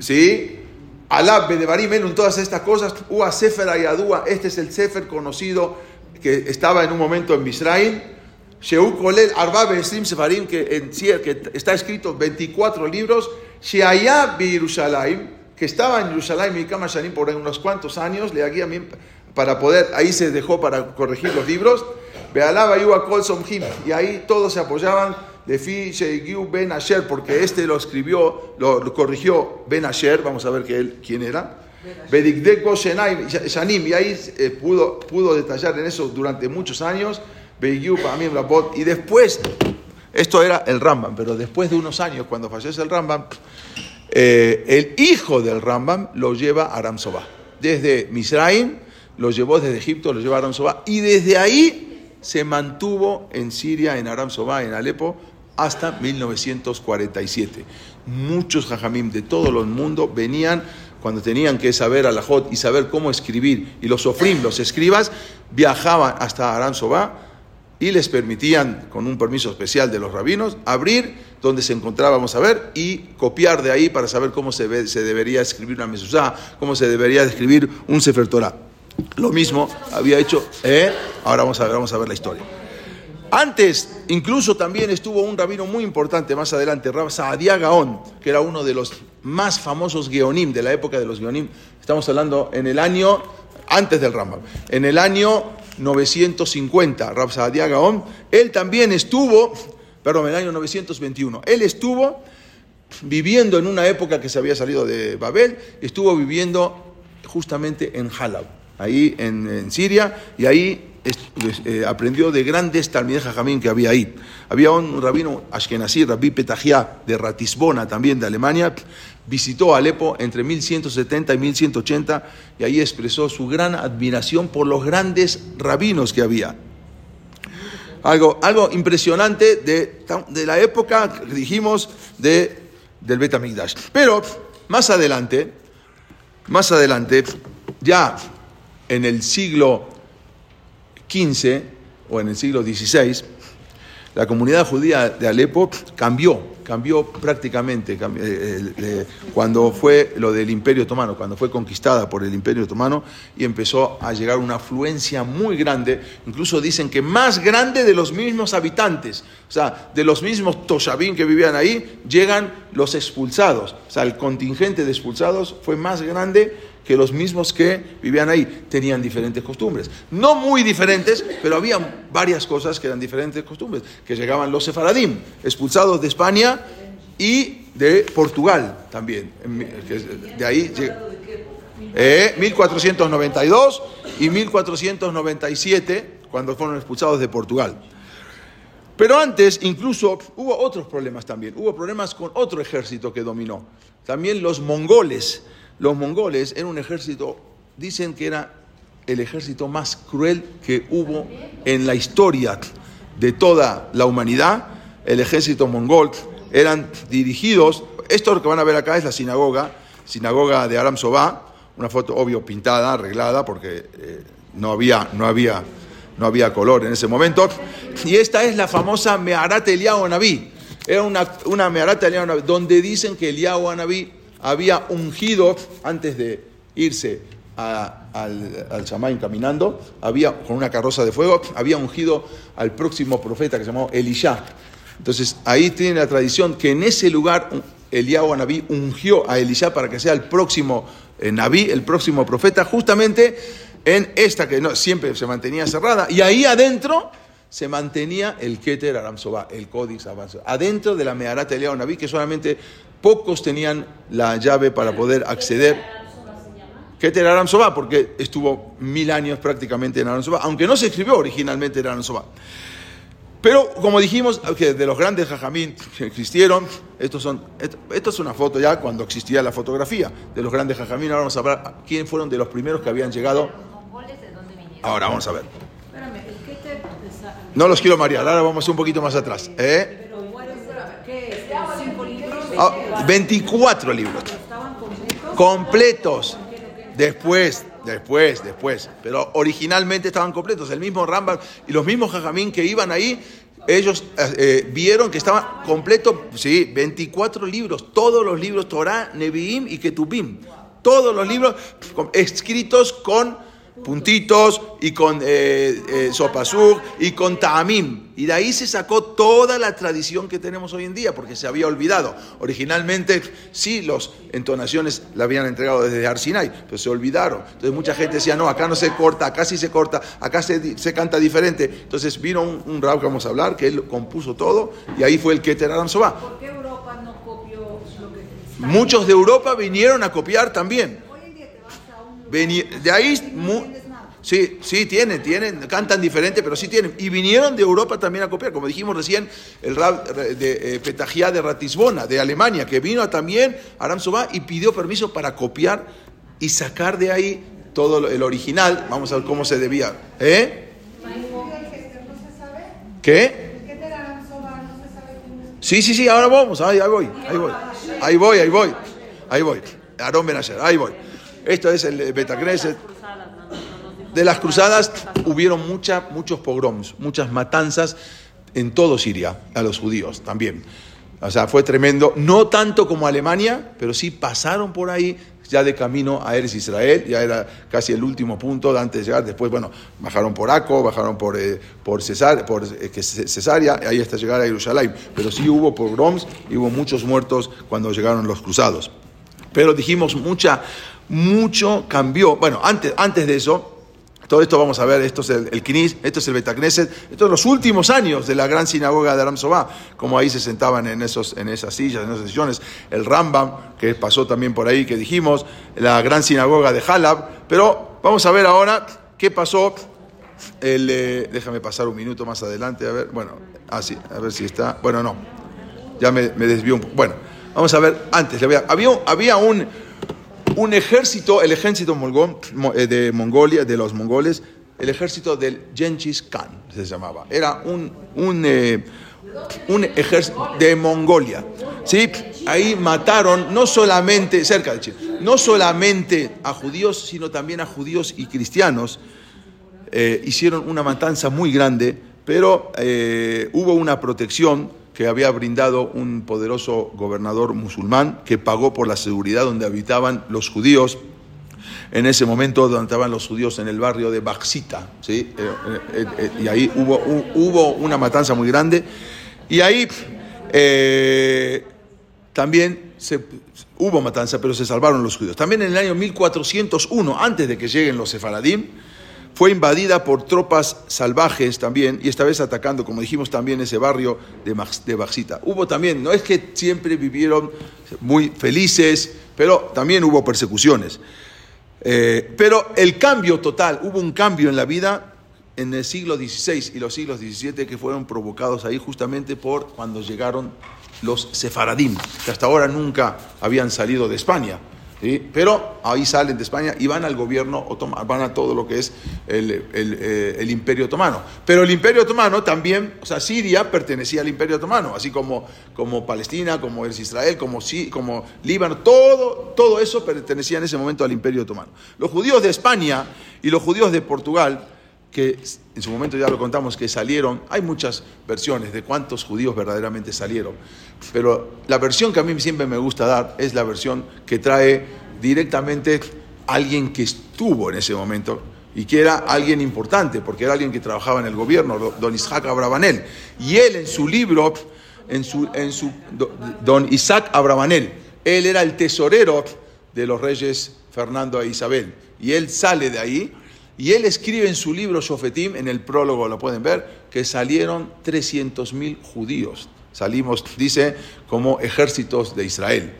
¿sí? Alab, Bedebarim, en todas estas cosas, Ua Sefer Ayadúa, este es el Sefer conocido que estaba en un momento en Misraim, Sheu Kolel Arba Be'esrim Sefarim, que, está escrito 24 libros, Sheaya Yerushalayim, que estaba en Jerusalén y Kama Shanim por unos cuantos años, le aquí a mí para poder, ahí se dejó para corregir los libros, Bealaba Yua Kol Somjim, y ahí todos se apoyaban de Fi Sheigiu Ben Asher, porque este lo escribió, lo, lo corrigió Ben Asher, vamos a ver que él, quién era. Bedigdeko Shenaim, Shanim, y ahí eh, pudo, pudo detallar en eso durante muchos años. Y después, esto era el Rambam, pero después de unos años, cuando fallece el Rambam, eh, el hijo del Rambam lo lleva a Aram Soba. Desde Misraim, lo llevó desde Egipto, lo llevó a Aram Soba, y desde ahí se mantuvo en Siria, en Aram Soba, en Alepo, hasta 1947. Muchos jajamim de todo el mundo venían cuando tenían que saber alajot y saber cómo escribir, y los sofrim, los escribas, viajaban hasta Aram Soba y les permitían, con un permiso especial de los rabinos, abrir donde se encontraba, vamos a ver, y copiar de ahí para saber cómo se, se debería escribir una mezuzá, cómo se debería escribir un sefer Torah. Lo mismo había hecho, ¿eh? ahora vamos a ver, vamos a ver la historia. Antes, incluso también estuvo un rabino muy importante más adelante, Rab Saadia Gaon, que era uno de los más famosos Geonim de la época de los Geonim. Estamos hablando en el año antes del Rambam, en el año 950, Rab Saadia Gaon, él también estuvo, perdón, en el año 921, él estuvo viviendo en una época que se había salido de Babel, estuvo viviendo justamente en Halab, ahí en, en Siria, y ahí eh, aprendió de grandes Talmideh Jajamín que había ahí. Había un rabino Ashkenazí, Rabbi Petahia, de Ratisbona, también de Alemania, visitó Alepo entre 1170 y 1180 y ahí expresó su gran admiración por los grandes rabinos que había. Algo, algo impresionante de, de la época, dijimos, de, del Betamigdash. Pero más adelante, más adelante, ya en el siglo O en el siglo XVI, la comunidad judía de Alepo cambió, cambió prácticamente eh, cuando fue lo del Imperio Otomano, cuando fue conquistada por el Imperio Otomano y empezó a llegar una afluencia muy grande, incluso dicen que más grande de los mismos habitantes, o sea, de los mismos toshabín que vivían ahí, llegan los expulsados, o sea, el contingente de expulsados fue más grande que los mismos que vivían ahí tenían diferentes costumbres. No muy diferentes, pero había varias cosas que eran diferentes costumbres. Que llegaban los sefaradim, expulsados de España y de Portugal también. De ahí, eh, 1492 y 1497, cuando fueron expulsados de Portugal. Pero antes incluso hubo otros problemas también. Hubo problemas con otro ejército que dominó. También los mongoles los mongoles eran un ejército, dicen que era el ejército más cruel que hubo en la historia de toda la humanidad. El ejército mongol eran dirigidos, esto que van a ver acá es la sinagoga, sinagoga de Aram Sobá, una foto obvio pintada, arreglada, porque eh, no, había, no, había, no había color en ese momento. Y esta es la famosa Meharat Eliyahu Anabí. Era una, una Meharat Eliyahu donde dicen que Eliyahu Anabí había ungido, antes de irse al, al caminando, había, con una carroza de fuego, había ungido al próximo profeta que se llamó Elisha. Entonces ahí tiene la tradición que en ese lugar Eliyahu Naví ungió a Elisha para que sea el próximo eh, Naví, el próximo profeta, justamente en esta que no, siempre se mantenía cerrada. Y ahí adentro se mantenía el Keter Aram el Códice adentro de la Meharat Eliyahu Naví, que solamente pocos tenían la llave para poder acceder. Keter Aram Sobá, porque estuvo mil años prácticamente en Aram Sobá, aunque no se escribió originalmente en Aram Sobá. Pero como dijimos, que de los grandes jajamín que existieron, estos son, esto, es una foto ya cuando existía la fotografía de los grandes jajamín. Ahora vamos a ver quién fueron de los primeros que habían llegado. Ahora vamos a ver. No los quiero marear, ahora vamos un poquito más atrás. ¿eh? 24 ah, libros. Completos. Después, después, después. Pero originalmente estaban completos. El mismo Rambam y los mismos Jajamín que iban ahí, ellos eh, eh, vieron que estaba completo, sí, 24 libros. Todos los libros, Torah, Nevi'im y Ketubim. Todos los libros escritos con puntitos y con eh, eh y con ta'amim. Y de ahí se sacó toda la tradición que tenemos hoy en día, porque se había olvidado. Originalmente, sí, las entonaciones la habían entregado desde Arsinai, pero se olvidaron. Entonces mucha gente decía, no, acá no se corta, acá sí se corta, acá se, se canta diferente. Entonces vino un, un rab que vamos a hablar, que él compuso todo, y ahí fue el Keter Aram ¿Por qué Europa no copió lo que Muchos de Europa vinieron a copiar también de ahí, sí, sí, tienen, tienen, cantan diferente, pero sí tienen. Y vinieron de Europa también a copiar, como dijimos recién, el rab de eh, Petagía de Ratisbona, de Alemania, que vino también a Aram y pidió permiso para copiar y sacar de ahí todo el original. Vamos a ver cómo se debía. ¿Eh? ¿Qué? Sí, sí, sí, ahora vamos, ahí, voy, ahí voy, ahí voy, ahí voy, ahí voy, Aarón Benacer, ahí voy. Esto es el Betacneset. De las cruzadas hubieron mucha, muchos pogroms, muchas matanzas en todo Siria, a los judíos también. O sea, fue tremendo, no tanto como Alemania, pero sí pasaron por ahí, ya de camino a Eres Israel, ya era casi el último punto antes de llegar. Después, bueno, bajaron por Aco, bajaron por, eh, por, Cesar, por eh, ahí hasta llegar a Jerusalén. Pero sí hubo pogroms y hubo muchos muertos cuando llegaron los cruzados. Pero dijimos, mucha, mucho cambió. Bueno, antes, antes de eso, todo esto vamos a ver, esto es el, el Knis, esto es el Betacneset, estos los últimos años de la gran sinagoga de Aram Sobá, como ahí se sentaban en, esos, en esas sillas, en esas sillones, el Rambam, que pasó también por ahí, que dijimos, la gran sinagoga de Halab, pero vamos a ver ahora qué pasó, el, eh, déjame pasar un minuto más adelante, a ver, bueno, así, a ver si está, bueno, no, ya me, desvió un poco, bueno, vamos a ver, antes, había, había un un ejército, el ejército eh, de Mongolia, de los mongoles, el ejército del Genghis Khan se llamaba. Era un, un, eh, ejército de Mongolia. ¿sí? Ahí mataron no solamente, cerca de no solamente a judíos, sino también a judíos y cristianos. Eh, hicieron una matanza muy grande, pero hubo una protección que había brindado un poderoso gobernador musulmán que pagó por la seguridad donde habitaban los judíos. En ese momento donde estaban los judíos en el barrio de Baxita, ¿sí? Eh, eh, eh, y ahí hubo, hu- hubo una matanza muy grande. Y ahí también se, hubo matanza, pero se salvaron los judíos. También en el año 1401, antes de que lleguen los sefaradim, fue invadida por tropas salvajes también, y esta vez atacando, como dijimos, también ese barrio de, de Baxita. Hubo también, no es que siempre vivieron muy felices, pero también hubo persecuciones. Eh, pero el cambio total, hubo un cambio en la vida en el siglo XVI y los siglos XVII que fueron provocados ahí justamente por cuando llegaron los sefaradim, que hasta ahora nunca habían salido de España. Pero ahí salen de España y van al gobierno otomano, van a todo lo que es el, eh, el imperio otomano. Pero el imperio otomano también, o sea, Siria pertenecía al imperio otomano, así como, como Palestina, como Israel, como, como Líbano, todo, todo eso pertenecía en ese momento al imperio otomano. Los judíos de España y los judíos de Portugal, que en su momento ya lo contamos, que salieron, hay muchas versiones de cuántos judíos verdaderamente salieron, pero la versión que a mí siempre me gusta dar es la versión que trae directamente alguien que estuvo en ese momento y que era alguien importante, porque era alguien que trabajaba en el gobierno, don Isaac Abravanel. Y él en su libro, en su, en su, do- don Isaac Abravanel, él era el tesorero de los reyes Fernando e Isabel. Y él sale de ahí y él escribe en su libro Shofetim, en el prólogo lo pueden ver, que salieron 300.000 judíos. Salimos, dice, como ejércitos de Israel.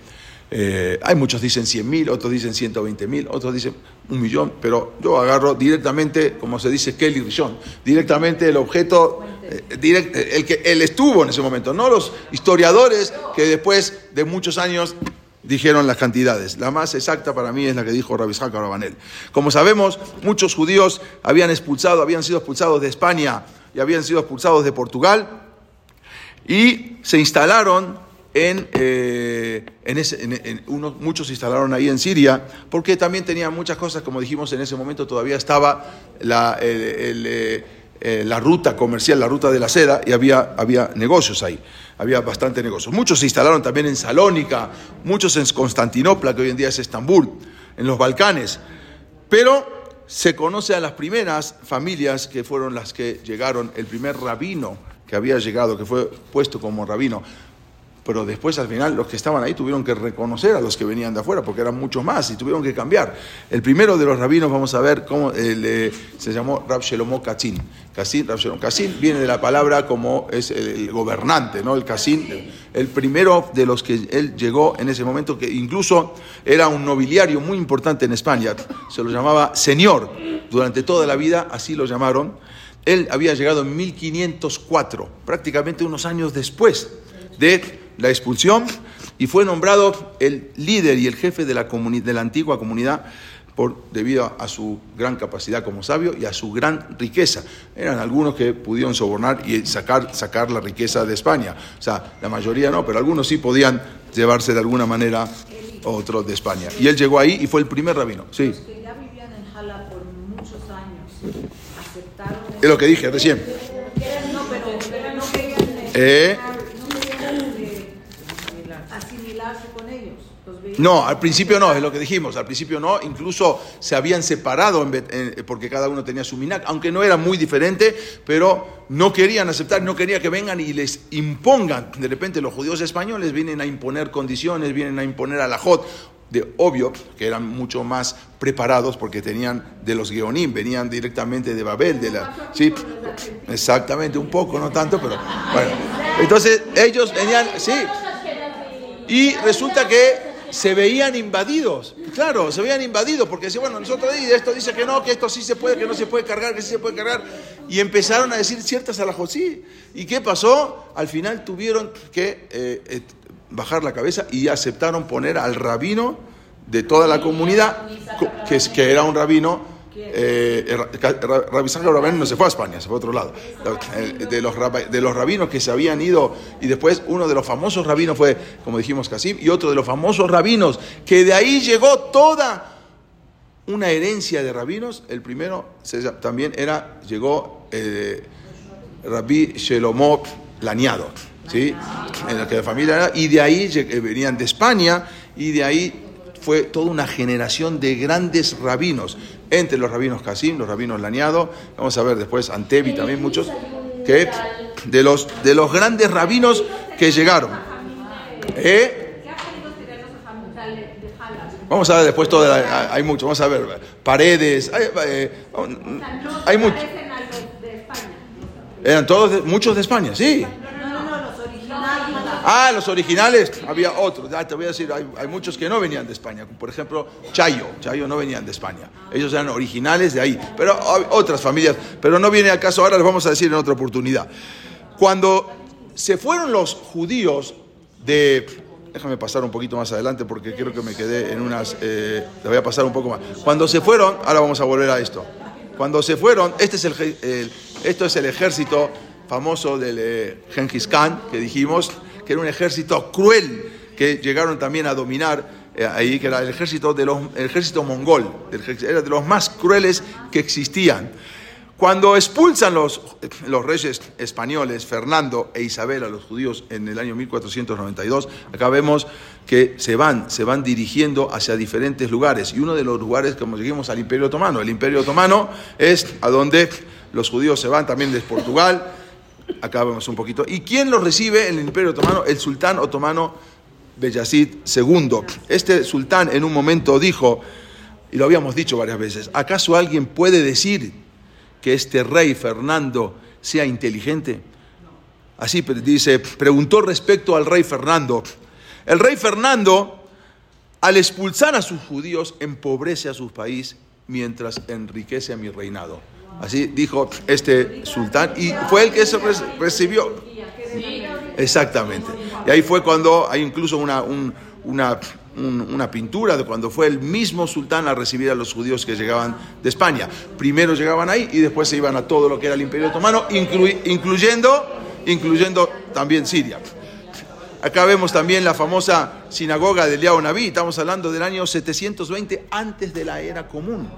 Eh, hay muchos dicen 100.000, otros dicen 120.000, otros dicen un millón, pero yo agarro directamente, como se dice, Kelly Rishon, directamente el objeto, eh, direct- eh, el que él estuvo en ese momento, no los historiadores que después de muchos años dijeron las cantidades. La más exacta para mí es la que dijo Rabbi Isaac Abravanel. Como sabemos, muchos judíos habían expulsado, habían sido expulsados de España y habían sido expulsados de Portugal y se instalaron en, eh, en muchos se instalaron ahí en Siria, porque también tenían muchas cosas, como dijimos en ese momento, todavía estaba la, eh, eh, la ruta comercial, la ruta de la seda, y había, había negocios ahí, había bastante negocios. Muchos se instalaron también en Salónica, muchos en Constantinopla, que hoy en día es Estambul, en los Balcanes, pero se conoce a las primeras familias que fueron las que llegaron, el primer rabino que había llegado, que fue puesto como rabino. Pero después al final los que estaban ahí tuvieron que reconocer a los que venían de afuera, porque eran muchos más y tuvieron que cambiar. El primero de los rabinos, vamos a ver cómo eh, se llamó Rab Shelomo Kachin. Kachin, Rab Kachin viene de la palabra como es el, el gobernante, ¿no? El Kachin, el, el primero de los que él llegó en ese momento, que incluso era un nobiliario muy importante en España, se lo llamaba señor. Durante toda la vida así lo llamaron. Él había llegado en 1504, prácticamente unos años después de la expulsión, y fue nombrado el líder y el jefe de la, comuni- de la antigua comunidad por, debido a su gran capacidad como sabio y a su gran riqueza. Eran algunos que pudieron sobornar y sacar, sacar la riqueza de España. O sea, la mayoría no, pero algunos sí podían llevarse de alguna manera otros de España. Y él llegó ahí y fue el primer rabino. Sí, Los que ya vivían en Jala por muchos años aceptaron es lo que dije recién. Eh, Eh. no querían eh, asimilarse con ellos. Los veían No, al principio no, es lo que dijimos, al principio no, incluso se habían separado porque cada uno tenía su minac, aunque no era muy diferente, pero no querían aceptar, no quería que vengan y les impongan. De repente los judíos españoles vienen a imponer condiciones, vienen a imponer a la Jot. De obvio que eran mucho más preparados porque tenían de los Geonim, venían directamente de Babel, de la sí, exactamente, un poco, no tanto, pero bueno. Entonces ellos venían, sí, y resulta que se veían invadidos. Claro, se veían invadidos porque decían, bueno, nosotros y esto dice que no, que esto sí se puede, que no se puede cargar, que sí se puede cargar. Y empezaron a decir ciertas alajosí. ¿Y qué pasó? Al final tuvieron que eh, bajar la cabeza y aceptaron poner al rabino de toda la comunidad, co- que, que era un rabino. Eh, Rabbi Abraham no se fue a España, se fue a otro lado. Eh, De los, de los rabinos que se habían ido, y después uno de los famosos rabinos fue, como dijimos, Casim, y otro de los famosos rabinos, que de ahí llegó toda una herencia de rabinos. El primero se también era, llegó eh, Rabbi Shelomo Laniado, ¿sí? En la que la familia era, y de ahí eh, venían de España, y de ahí fue toda una generación de grandes rabinos, entre los rabinos Casim, los rabinos Laniado, vamos a ver después Antevi también muchos, que de los, de los grandes rabinos que llegaron. ¿Eh? ¿Qué apellidos tienen los ajamutales de Jalas? Vamos a ver después todo, hay mucho, vamos a ver, paredes, hay, eh, hay mucho. Eran todos, de- muchos de España, sí. No, no, no, los originales. Ah, los originales, había otros. Ya te voy a decir, hay, muchos que no venían de España. Por ejemplo, Chayo. Chayo no venían de España. Ellos eran originales de ahí. Pero otras familias. Pero no viene al caso ahora, les vamos a decir en otra oportunidad. Cuando se fueron los judíos de. Déjame pasar un poquito más adelante porque creo que me quedé en unas. Eh, voy a pasar un poco más. Cuando se fueron, ahora vamos a volver a esto. Cuando se fueron, este es el, el- esto es el ejército famoso del eh, Genghis Khan que dijimos que era un ejército cruel que llegaron también a dominar eh, ahí, que era el ejército de los el ejército mongol, era de los más crueles que existían. Cuando expulsan los, los reyes españoles, Fernando e Isabel, a los judíos en el año 1492, acá vemos que se van, se van dirigiendo hacia diferentes lugares. Y uno de los lugares, como lleguemos al Imperio Otomano, el Imperio Otomano es a donde los judíos se van también desde Portugal. Acá vemos un poquito. ¿Y quién los recibe en el Imperio Otomano? El sultán otomano Beyazid II. Este sultán en un momento dijo, y lo habíamos dicho varias veces, ¿acaso alguien puede decir que este rey Fernando sea inteligente? Así dice, preguntó respecto al rey Fernando. El rey Fernando, al expulsar a sus judíos, empobrece a su país mientras enriquece a mi reinado. Así dijo este sultán y fue el que se re- recibió. Exactamente. Y ahí fue cuando hay incluso una, un- una, un- una pintura de cuando fue el mismo sultán a recibir a los judíos que llegaban de España. Primero llegaban ahí y después se iban a todo lo que era el Imperio Otomano, incluyendo, incluyendo también Siria. Acá vemos también la famosa sinagoga de Eliao Naví, estamos hablando del año 720 antes de la era común.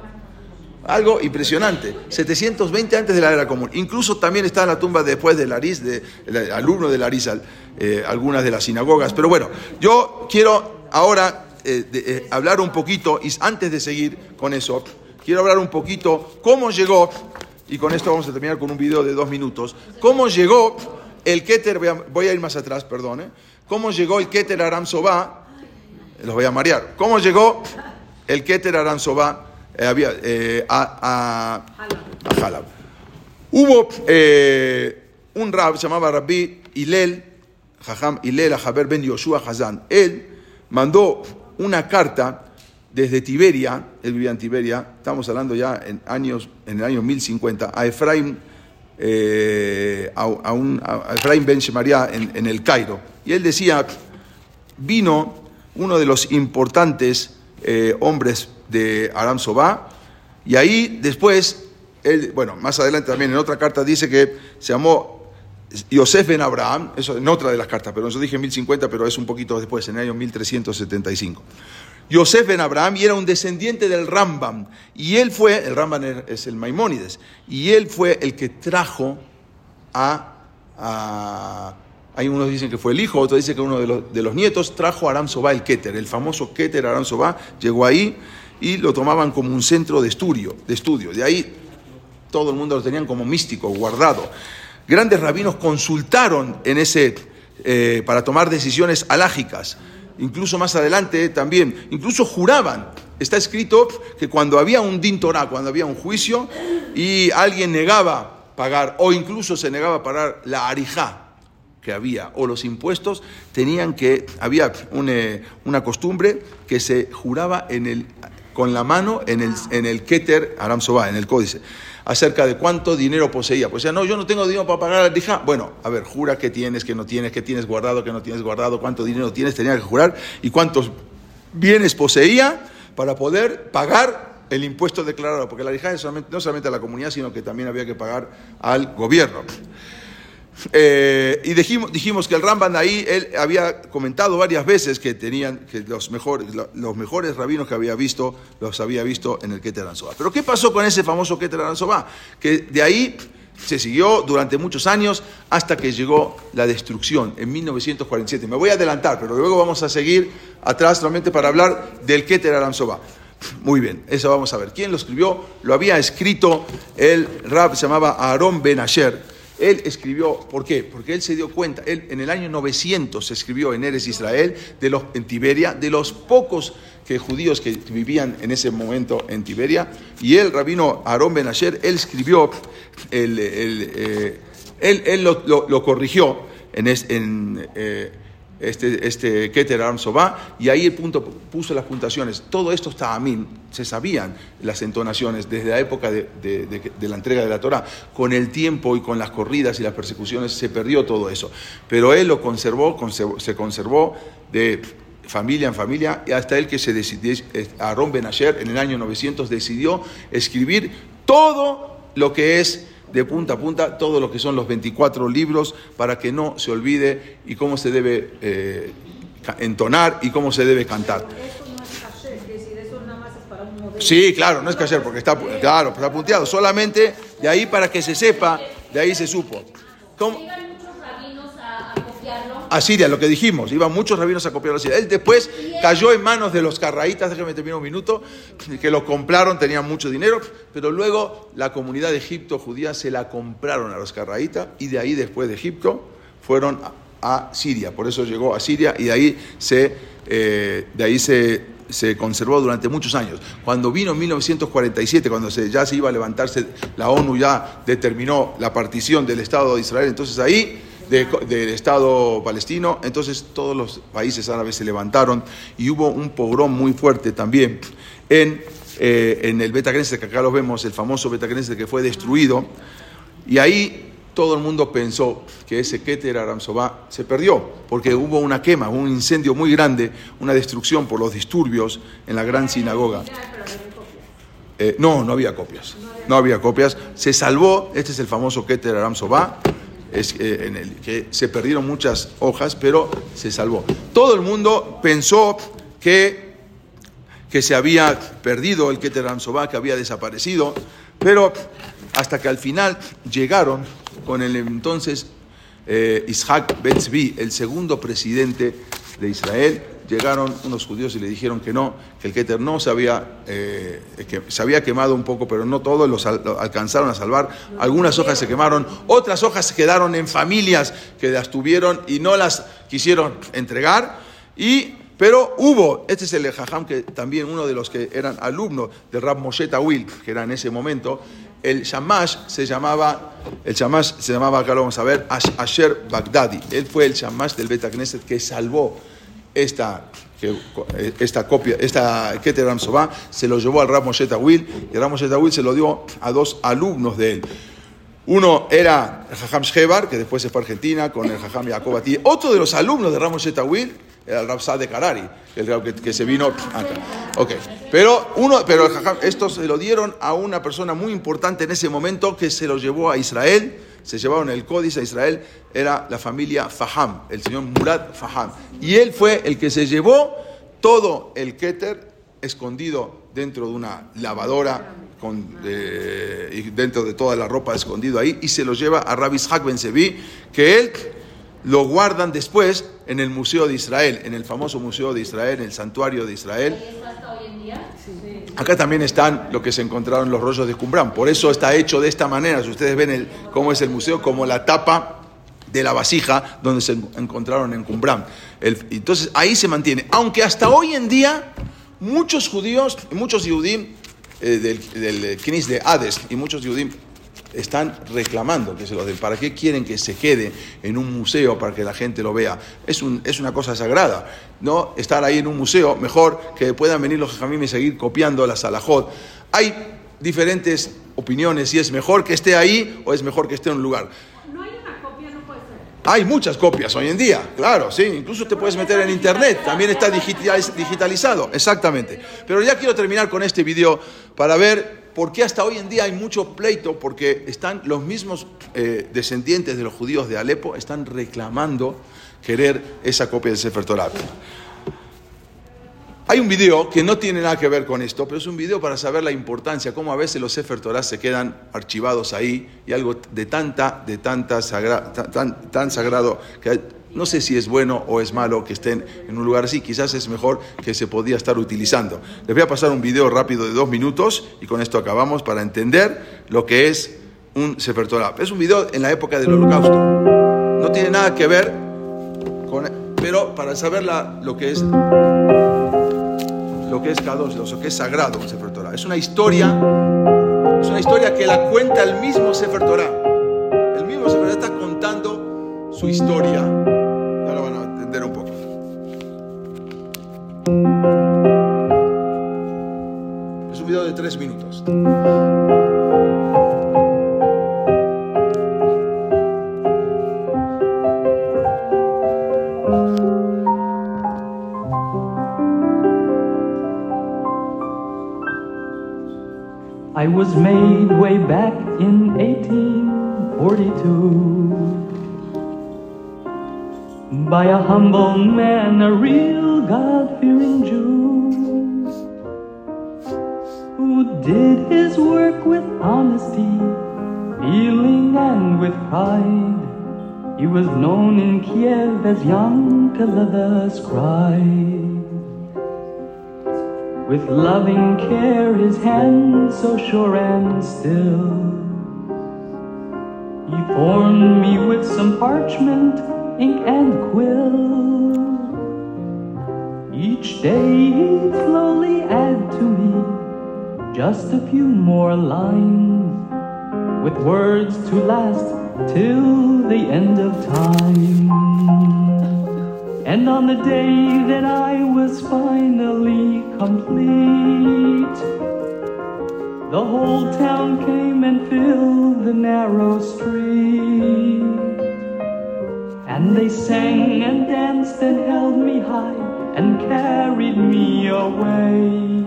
Algo impresionante, 720 antes de la era común. Incluso también está en la tumba después de Laris, de, el alumno de Laris, eh, algunas de las sinagogas. Pero bueno, yo quiero ahora eh, eh, hablar un poquito, y antes de seguir con eso, quiero hablar un poquito cómo llegó, y con esto vamos a terminar con un video de dos minutos, cómo llegó el Keter, voy a, ir más atrás, perdón, cómo llegó el Keter Aram Sobá, los voy a marear, cómo llegó el Keter Aram Sobá eh, había, eh, a, a, a Halab. Hubo eh, un rab, se llamaba Rabbi Hilel, Jajam Hilel, a Jaber Ben Yoshua Hazan. Él mandó una carta desde Tiberia, él vivía en Tiberia, estamos hablando ya en, años, en el año 1050, a Efraim, eh, a, a un, a Efraim Ben Shemaria en, en el Cairo. Y él decía, vino uno de los importantes eh, hombres de Aram Sobá, y ahí después, él, bueno, más adelante también en otra carta dice que se llamó Yosef Ben Abraham, eso en otra de las cartas, pero yo dije 1050, pero es un poquito después, en el año 1375. Yosef Ben Abraham y era un descendiente del Rambam, y él fue, el Rambam es el Maimónides, y él fue el que trajo a, a, hay unos dicen que fue el hijo, otros dicen que uno de los, de los nietos trajo a Aram Sobá el Keter, el famoso Keter Aram Sobá, llegó ahí y lo tomaban como un centro de estudio, de estudio. De ahí todo el mundo lo tenían como místico, guardado. Grandes rabinos consultaron en ese, eh, para tomar decisiones alágicas. Incluso más adelante también, incluso juraban. Está escrito que cuando había un din Torah, cuando había un juicio y alguien negaba pagar o incluso se negaba a pagar la arijá, que había o los impuestos tenían que había una, una costumbre que se juraba en el con la mano en el en el Keter Aram en el códice acerca de cuánto dinero poseía. Pues ya no, yo no tengo dinero para pagar la rija. Bueno, a ver, jura que tienes, que no tienes, que tienes guardado, que no tienes guardado, cuánto dinero tienes, tenía que jurar y cuántos bienes poseía para poder pagar el impuesto declarado, porque la rija es solamente, no solamente a la comunidad, sino que también había que pagar al gobierno. Eh, y dijimos, dijimos, que el Ramban ahí, él había comentado varias veces que tenían, que los mejores, los mejores rabinos que había visto, los había visto en el Keter Ansoba. Pero ¿qué pasó con ese famoso Keter Ansoba? Que de ahí se siguió durante muchos años hasta que llegó la destrucción en 1947. Me voy a adelantar, pero luego vamos a seguir atrás solamente para hablar del Keter Aransoba. Muy bien, eso vamos a ver. ¿Quién lo escribió? Lo había escrito el rab, se llamaba Aarón Ben Asher él escribió, ¿por qué? Porque él se dio cuenta, él en el año 900 escribió en Eres Israel, de los, en Tiberia, de los pocos que, judíos que vivían en ese momento en Tiberia, y él, rabino Aarón Ben Asher, él escribió, eh, él, lo, corrigió en, en eh, este, este Keter Aram y ahí el punto puso las puntuaciones. Todo esto está a mí, se sabían las entonaciones desde la época de, la entrega de la Torah. Con el tiempo y con las corridas y las persecuciones se perdió todo eso. Pero él lo conservó, se conservó de familia en familia, y hasta él que se decidió, Aaron Ben Asher, en el año 900 decidió escribir todo lo que es de punta a punta todo lo que son los 24 libros para que no se olvide y cómo se debe eh, entonar y cómo se debe cantar. Sí, claro, no es cayer porque está, claro, está punteado. Solamente de ahí para que se sepa, de ahí se supo. ¿Cómo? A Siria, lo que dijimos, iban muchos rabinos a copiar a Siria. Él después cayó en manos de los carraítas, déjame terminar un minuto, que lo compraron, tenían mucho dinero, pero luego la comunidad de Egipto judía se la compraron a los carraítas y de ahí después de Egipto fueron a, Siria. Por eso llegó a Siria y de ahí se, eh, de ahí se se conservó durante muchos años. Cuando vino en 1947, cuando se, ya se iba a levantarse, la ONU ya determinó la partición del Estado de Israel, entonces ahí del Estado palestino, entonces todos los países árabes se levantaron y hubo un pogrón muy fuerte también en, eh, en el Beta que acá lo vemos, el famoso Beta que fue destruido, y ahí todo el mundo pensó que ese Keter Aramsobá se perdió, porque hubo una quema, un incendio muy grande, una destrucción por los disturbios en la gran sinagoga. Eh, no, no había copias. No había copias. Se salvó, este es el famoso Keter Aramsobá, es, en el que se perdieron muchas hojas, pero se salvó. Todo el mundo pensó que, que se había perdido el Keter Amsobá, que había desaparecido, pero hasta que al final llegaron con el entonces eh, Ishak Betzvi, el segundo presidente de Israel, llegaron unos judíos y le dijeron que no, que el Keter no se había, eh, que se había quemado un poco, pero no todos los alcanzaron a salvar. Algunas hojas se quemaron, otras hojas se quedaron en familias que las tuvieron y no las quisieron entregar. Y, pero hubo, este es el Jajam, que también uno de los que eran alumnos de Rab Moshe Tawil, que era en ese momento, el Shamash se llamaba, el Shamash se llamaba, acá lo vamos a ver, Asher Baghdadi. Él fue el Shamash del Beta Knesset que salvó esta, esta copia, esta Keter Sobá, se lo llevó al Ramo Moshe Tawil, y el Ram Moshe se lo dio a dos alumnos de él. Uno era el Jajam Shebar, que después se fue a Argentina con el Jajam Yacob Otro de los alumnos de Ramos Tawil era el Rabsad de Karari, el que, que, se vino acá. Ok, pero, uno, pero estos se lo dieron a una persona muy importante en ese momento que se lo llevó a Israel se llevaron el códice a Israel, era la familia Faham, el señor Murad Faham. Y él fue el que se llevó todo el Keter escondido dentro de una lavadora, con, dentro de toda la ropa escondido ahí, y se lo lleva a Rabbi Ishaq Ben Sevi, que él lo guardan después en el Museo de Israel, en el famoso Museo de Israel, en el Santuario de Israel. ¿Está hasta hoy en día? Acá también están lo que se encontraron los rollos de Qumran. Por eso está hecho de esta manera. Si ustedes ven el, cómo es el museo, como la tapa de la vasija donde se encontraron en Qumran. El- entonces ahí se mantiene. Aunque hasta hoy en día muchos judíos, muchos Yehudim eh, del, del Knis de Hades y muchos Yehudim están reclamando que se lo den. ¿Para qué quieren que se quede en un museo para que la gente lo vea? Es, un- es una cosa sagrada. No estar ahí en un museo, mejor que puedan venir los jajamim y seguir copiando la salahot. Hay diferentes opiniones si es mejor que esté ahí o es mejor que esté en un lugar. No hay una copia, no puede ser. Hay muchas copias hoy en día, claro, sí. Incluso te puedes meter en internet, también está digitaliz- digitalizado, exactamente. Pero ya quiero terminar con este video para ver por qué hasta hoy en día hay mucho pleito, porque están los mismos eh, descendientes de los judíos de Alepo, están reclamando querer esa copia del Sefer Torah. Hay un video que no tiene nada que ver con esto, pero es un video para saber la importancia, cómo a veces los Sefer Torah se quedan archivados ahí y algo de tanta, de tanta sagra- tan, tan, sagrado que no sé si es bueno o es malo que estén en un lugar así, quizás es mejor que se podía estar utilizando. Les voy a pasar un video rápido de dos minutos y con esto acabamos para entender lo que es un Sefer Torah. Es un video en la época del holocausto. No tiene nada que ver con... Pero para saber lo que es lo que es Kadosh, lo que es sagrado un Sefer Torah. Es una historia, es una historia que la cuenta el mismo Sefer Torah. El mismo Sefer Torah está contando su historia. A man, a real God fearing Jew who did his work with honesty, feeling, and with pride. He was known in Kiev as Yankele the scribe. With loving care, his hand so sure and still. He formed me with some parchment, ink, and quill. Each day he'd slowly add to me just a few more lines with words to last till the end of time. And on the day that I was finally complete, the whole town came and filled the narrow street. And they sang and danced and held me high and carried me away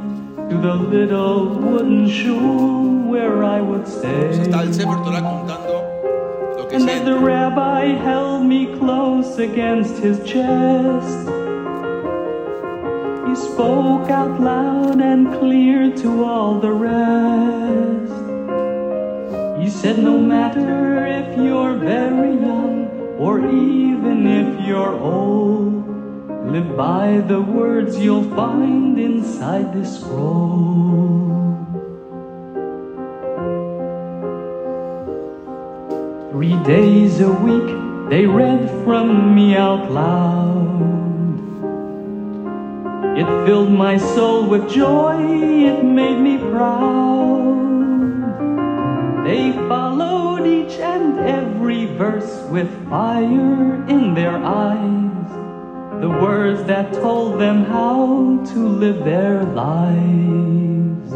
to the little wooden shoe where I would stay. Está el Sefer Torah contando lo que And as the rabbi held me close against his chest, he spoke out loud and clear to all the rest. He said, No matter if you're very young or even if you're old, live by the words you'll find inside this scroll. Three days a week they read from me out loud. It filled my soul with joy, it made me proud. They followed each and every verse with fire in their eyes, the words that told them how to live their lives.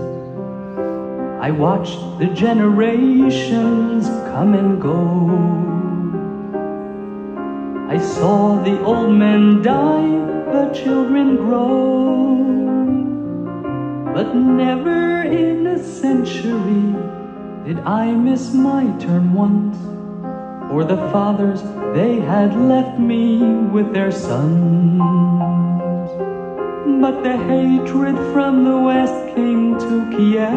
I watched the generations come and go. I saw the old men die, the children grow. But never in a century did I miss my turn once. For the fathers, they had left me with their sons. But the hatred from the west came to Kiev.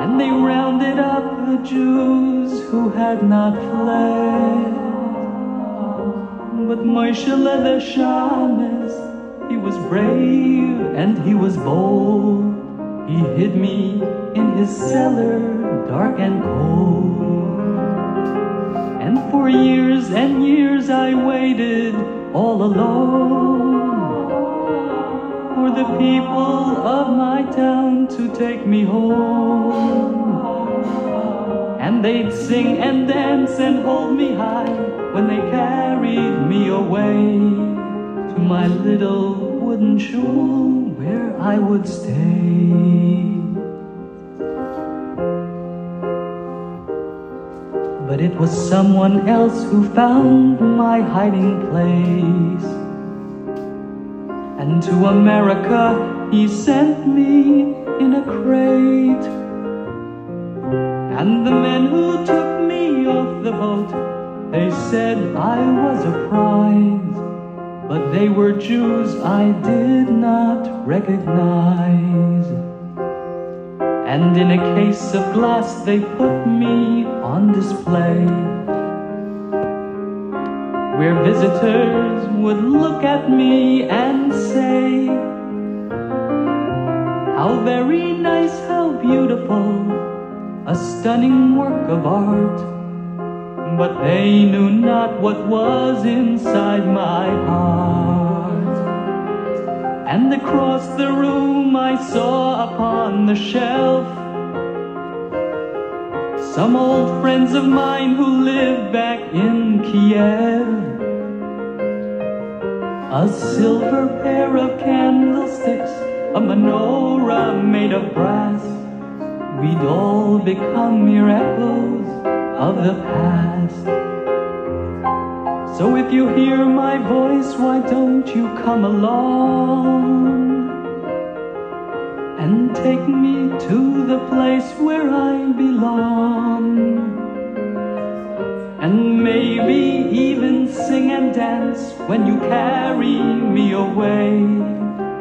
And they rounded up the Jews who had not fled. But Moshe the Shamas, he was brave and he was bold. He hid me in his cellar, dark and cold. And for years and years I waited all alone for the people of my town to take me home. And they'd sing and dance and hold me high when they carried me away to my little wooden shul where I would stay. But it was someone else who found my hiding place. And to America he sent me in a crate. And the men who took me off the boat, they said I was a prize. But they were Jews I did not recognize. And in a case of glass they put me on display. Where visitors would look at me and say, How very nice, how beautiful, a stunning work of art. But they knew not what was inside my heart. And across the room I saw upon the shelf some old friends of mine who live back in Kiev. A silver pair of candlesticks, a menorah made of brass. We'd all become mere echoes of the past. So if you hear my voice, why don't you come along? and take me to the place where I belong. And maybe even sing and dance when you carry me away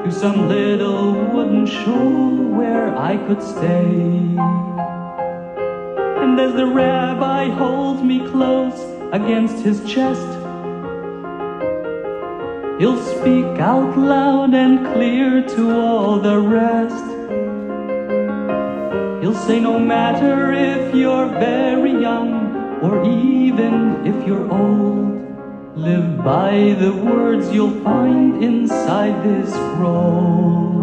to some little wooden shul where I could stay. As the rabbi holds me close against his chest, He'll speak out loud and clear to all the rest. He'll say, no matter if you're very young or even if you're old, live by the words you'll find inside this scroll.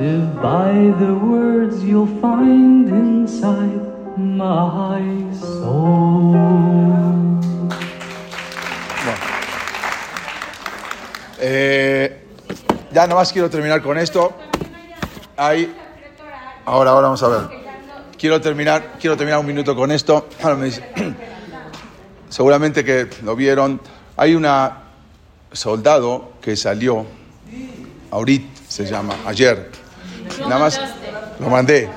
Live by the words you'll find inside my soul. Eh, ya nomás quiero terminar con esto. Hay, ahora, ahora vamos a ver. Quiero terminar, quiero terminar un minuto con esto. Seguramente que lo vieron. Hay una soldado que salió, Aurit se llama, ayer. Nada más lo mandé.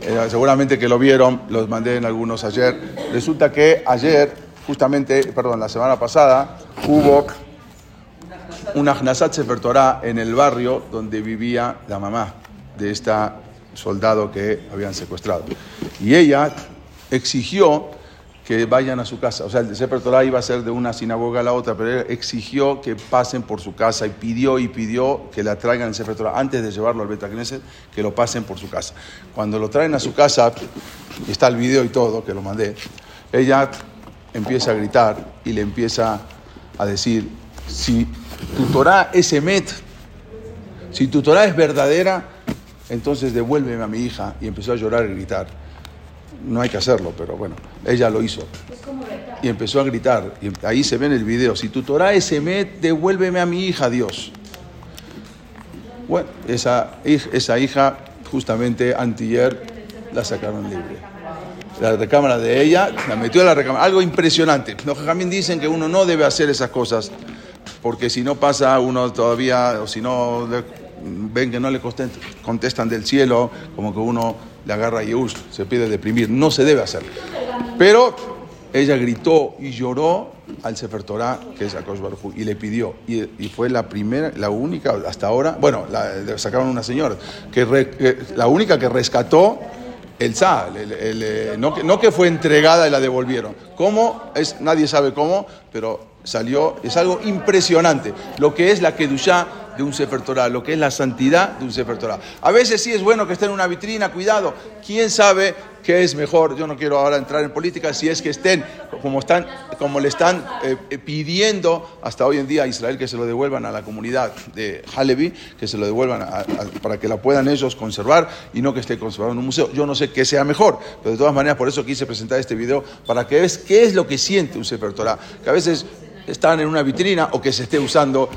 Eh, seguramente que lo vieron, los mandé en algunos ayer. Resulta que ayer, justamente, perdón, la semana pasada, hubo una Hnasat Sefer Torah en el barrio donde vivía la mamá de esta soldado que habían secuestrado. Y ella exigió que vayan a su casa. O sea, el Sefer Torah iba a ser de una sinagoga a la otra, pero ella exigió que pasen por su casa y pidió y pidió que la traigan el Sefer Torah antes de llevarlo al Betacneset, que lo pasen por su casa. Cuando lo traen a su casa, está el video y todo, que lo mandé, ella empieza a gritar y le empieza a decir, si tu Torah es emet, si tu Torah es verdadera, entonces devuélveme a mi hija. Y empezó a llorar y gritar. No hay que hacerlo, pero bueno, ella lo hizo. Y empezó a gritar. Y ahí se ve en el video, si tu Torah es devuélveme a mi hija, Dios. Bueno, esa, esa hija, justamente antier, la sacaron libre. La recámara de ella, la metió a la recámara. Algo impresionante. Los también dicen que uno no debe hacer esas cosas, porque si no pasa, uno todavía, o si no ven que no le contestan del cielo, como que uno le agarra Yehush, se pide deprimir. No se debe hacer. Pero ella gritó y lloró al Sefer Torah, que es Akosh Baruj y le pidió, y, fue la primera, la única, hasta ahora, bueno, la, sacaron una señora, que, que- la única que rescató el Tzal, el- el, eh, no, que, no que fue entregada y la devolvieron. ¿Cómo? Es, nadie sabe cómo, pero salió, es algo impresionante, lo que es la Kedushá de un Sefer Torah, lo que es la santidad de un Sefer Torah. A veces sí es bueno que esté en una vitrina, cuidado, quién sabe qué es mejor, yo no quiero ahora entrar en política, si es que estén como, están, como le están eh, eh, pidiendo hasta hoy en día a Israel que se lo devuelvan a la comunidad de Halevi, que se lo devuelvan para que la puedan ellos conservar y no que esté conservado en un museo. Yo no sé qué sea mejor, pero de todas maneras por eso quise presentar este video para que veas qué es lo que siente un Sefer Torah, que a veces están en una vitrina o que se esté usando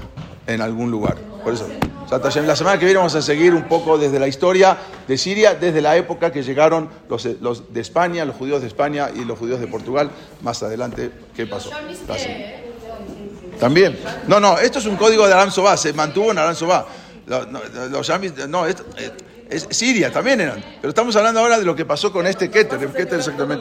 en algún lugar. Por eso, la semana que viene vamos a seguir un poco desde la historia de Siria, desde la época que llegaron los, los de España, los judíos de España y los judíos de Portugal. Más adelante, ¿qué pasó? Gracias. También. No, no, esto es un código de Aram Sobá, se mantuvo en Aram Sobá. Los yamis, no, esto, eh, es Siria también eran. Pero estamos hablando ahora de lo que pasó con este Keter, el Keter exactamente.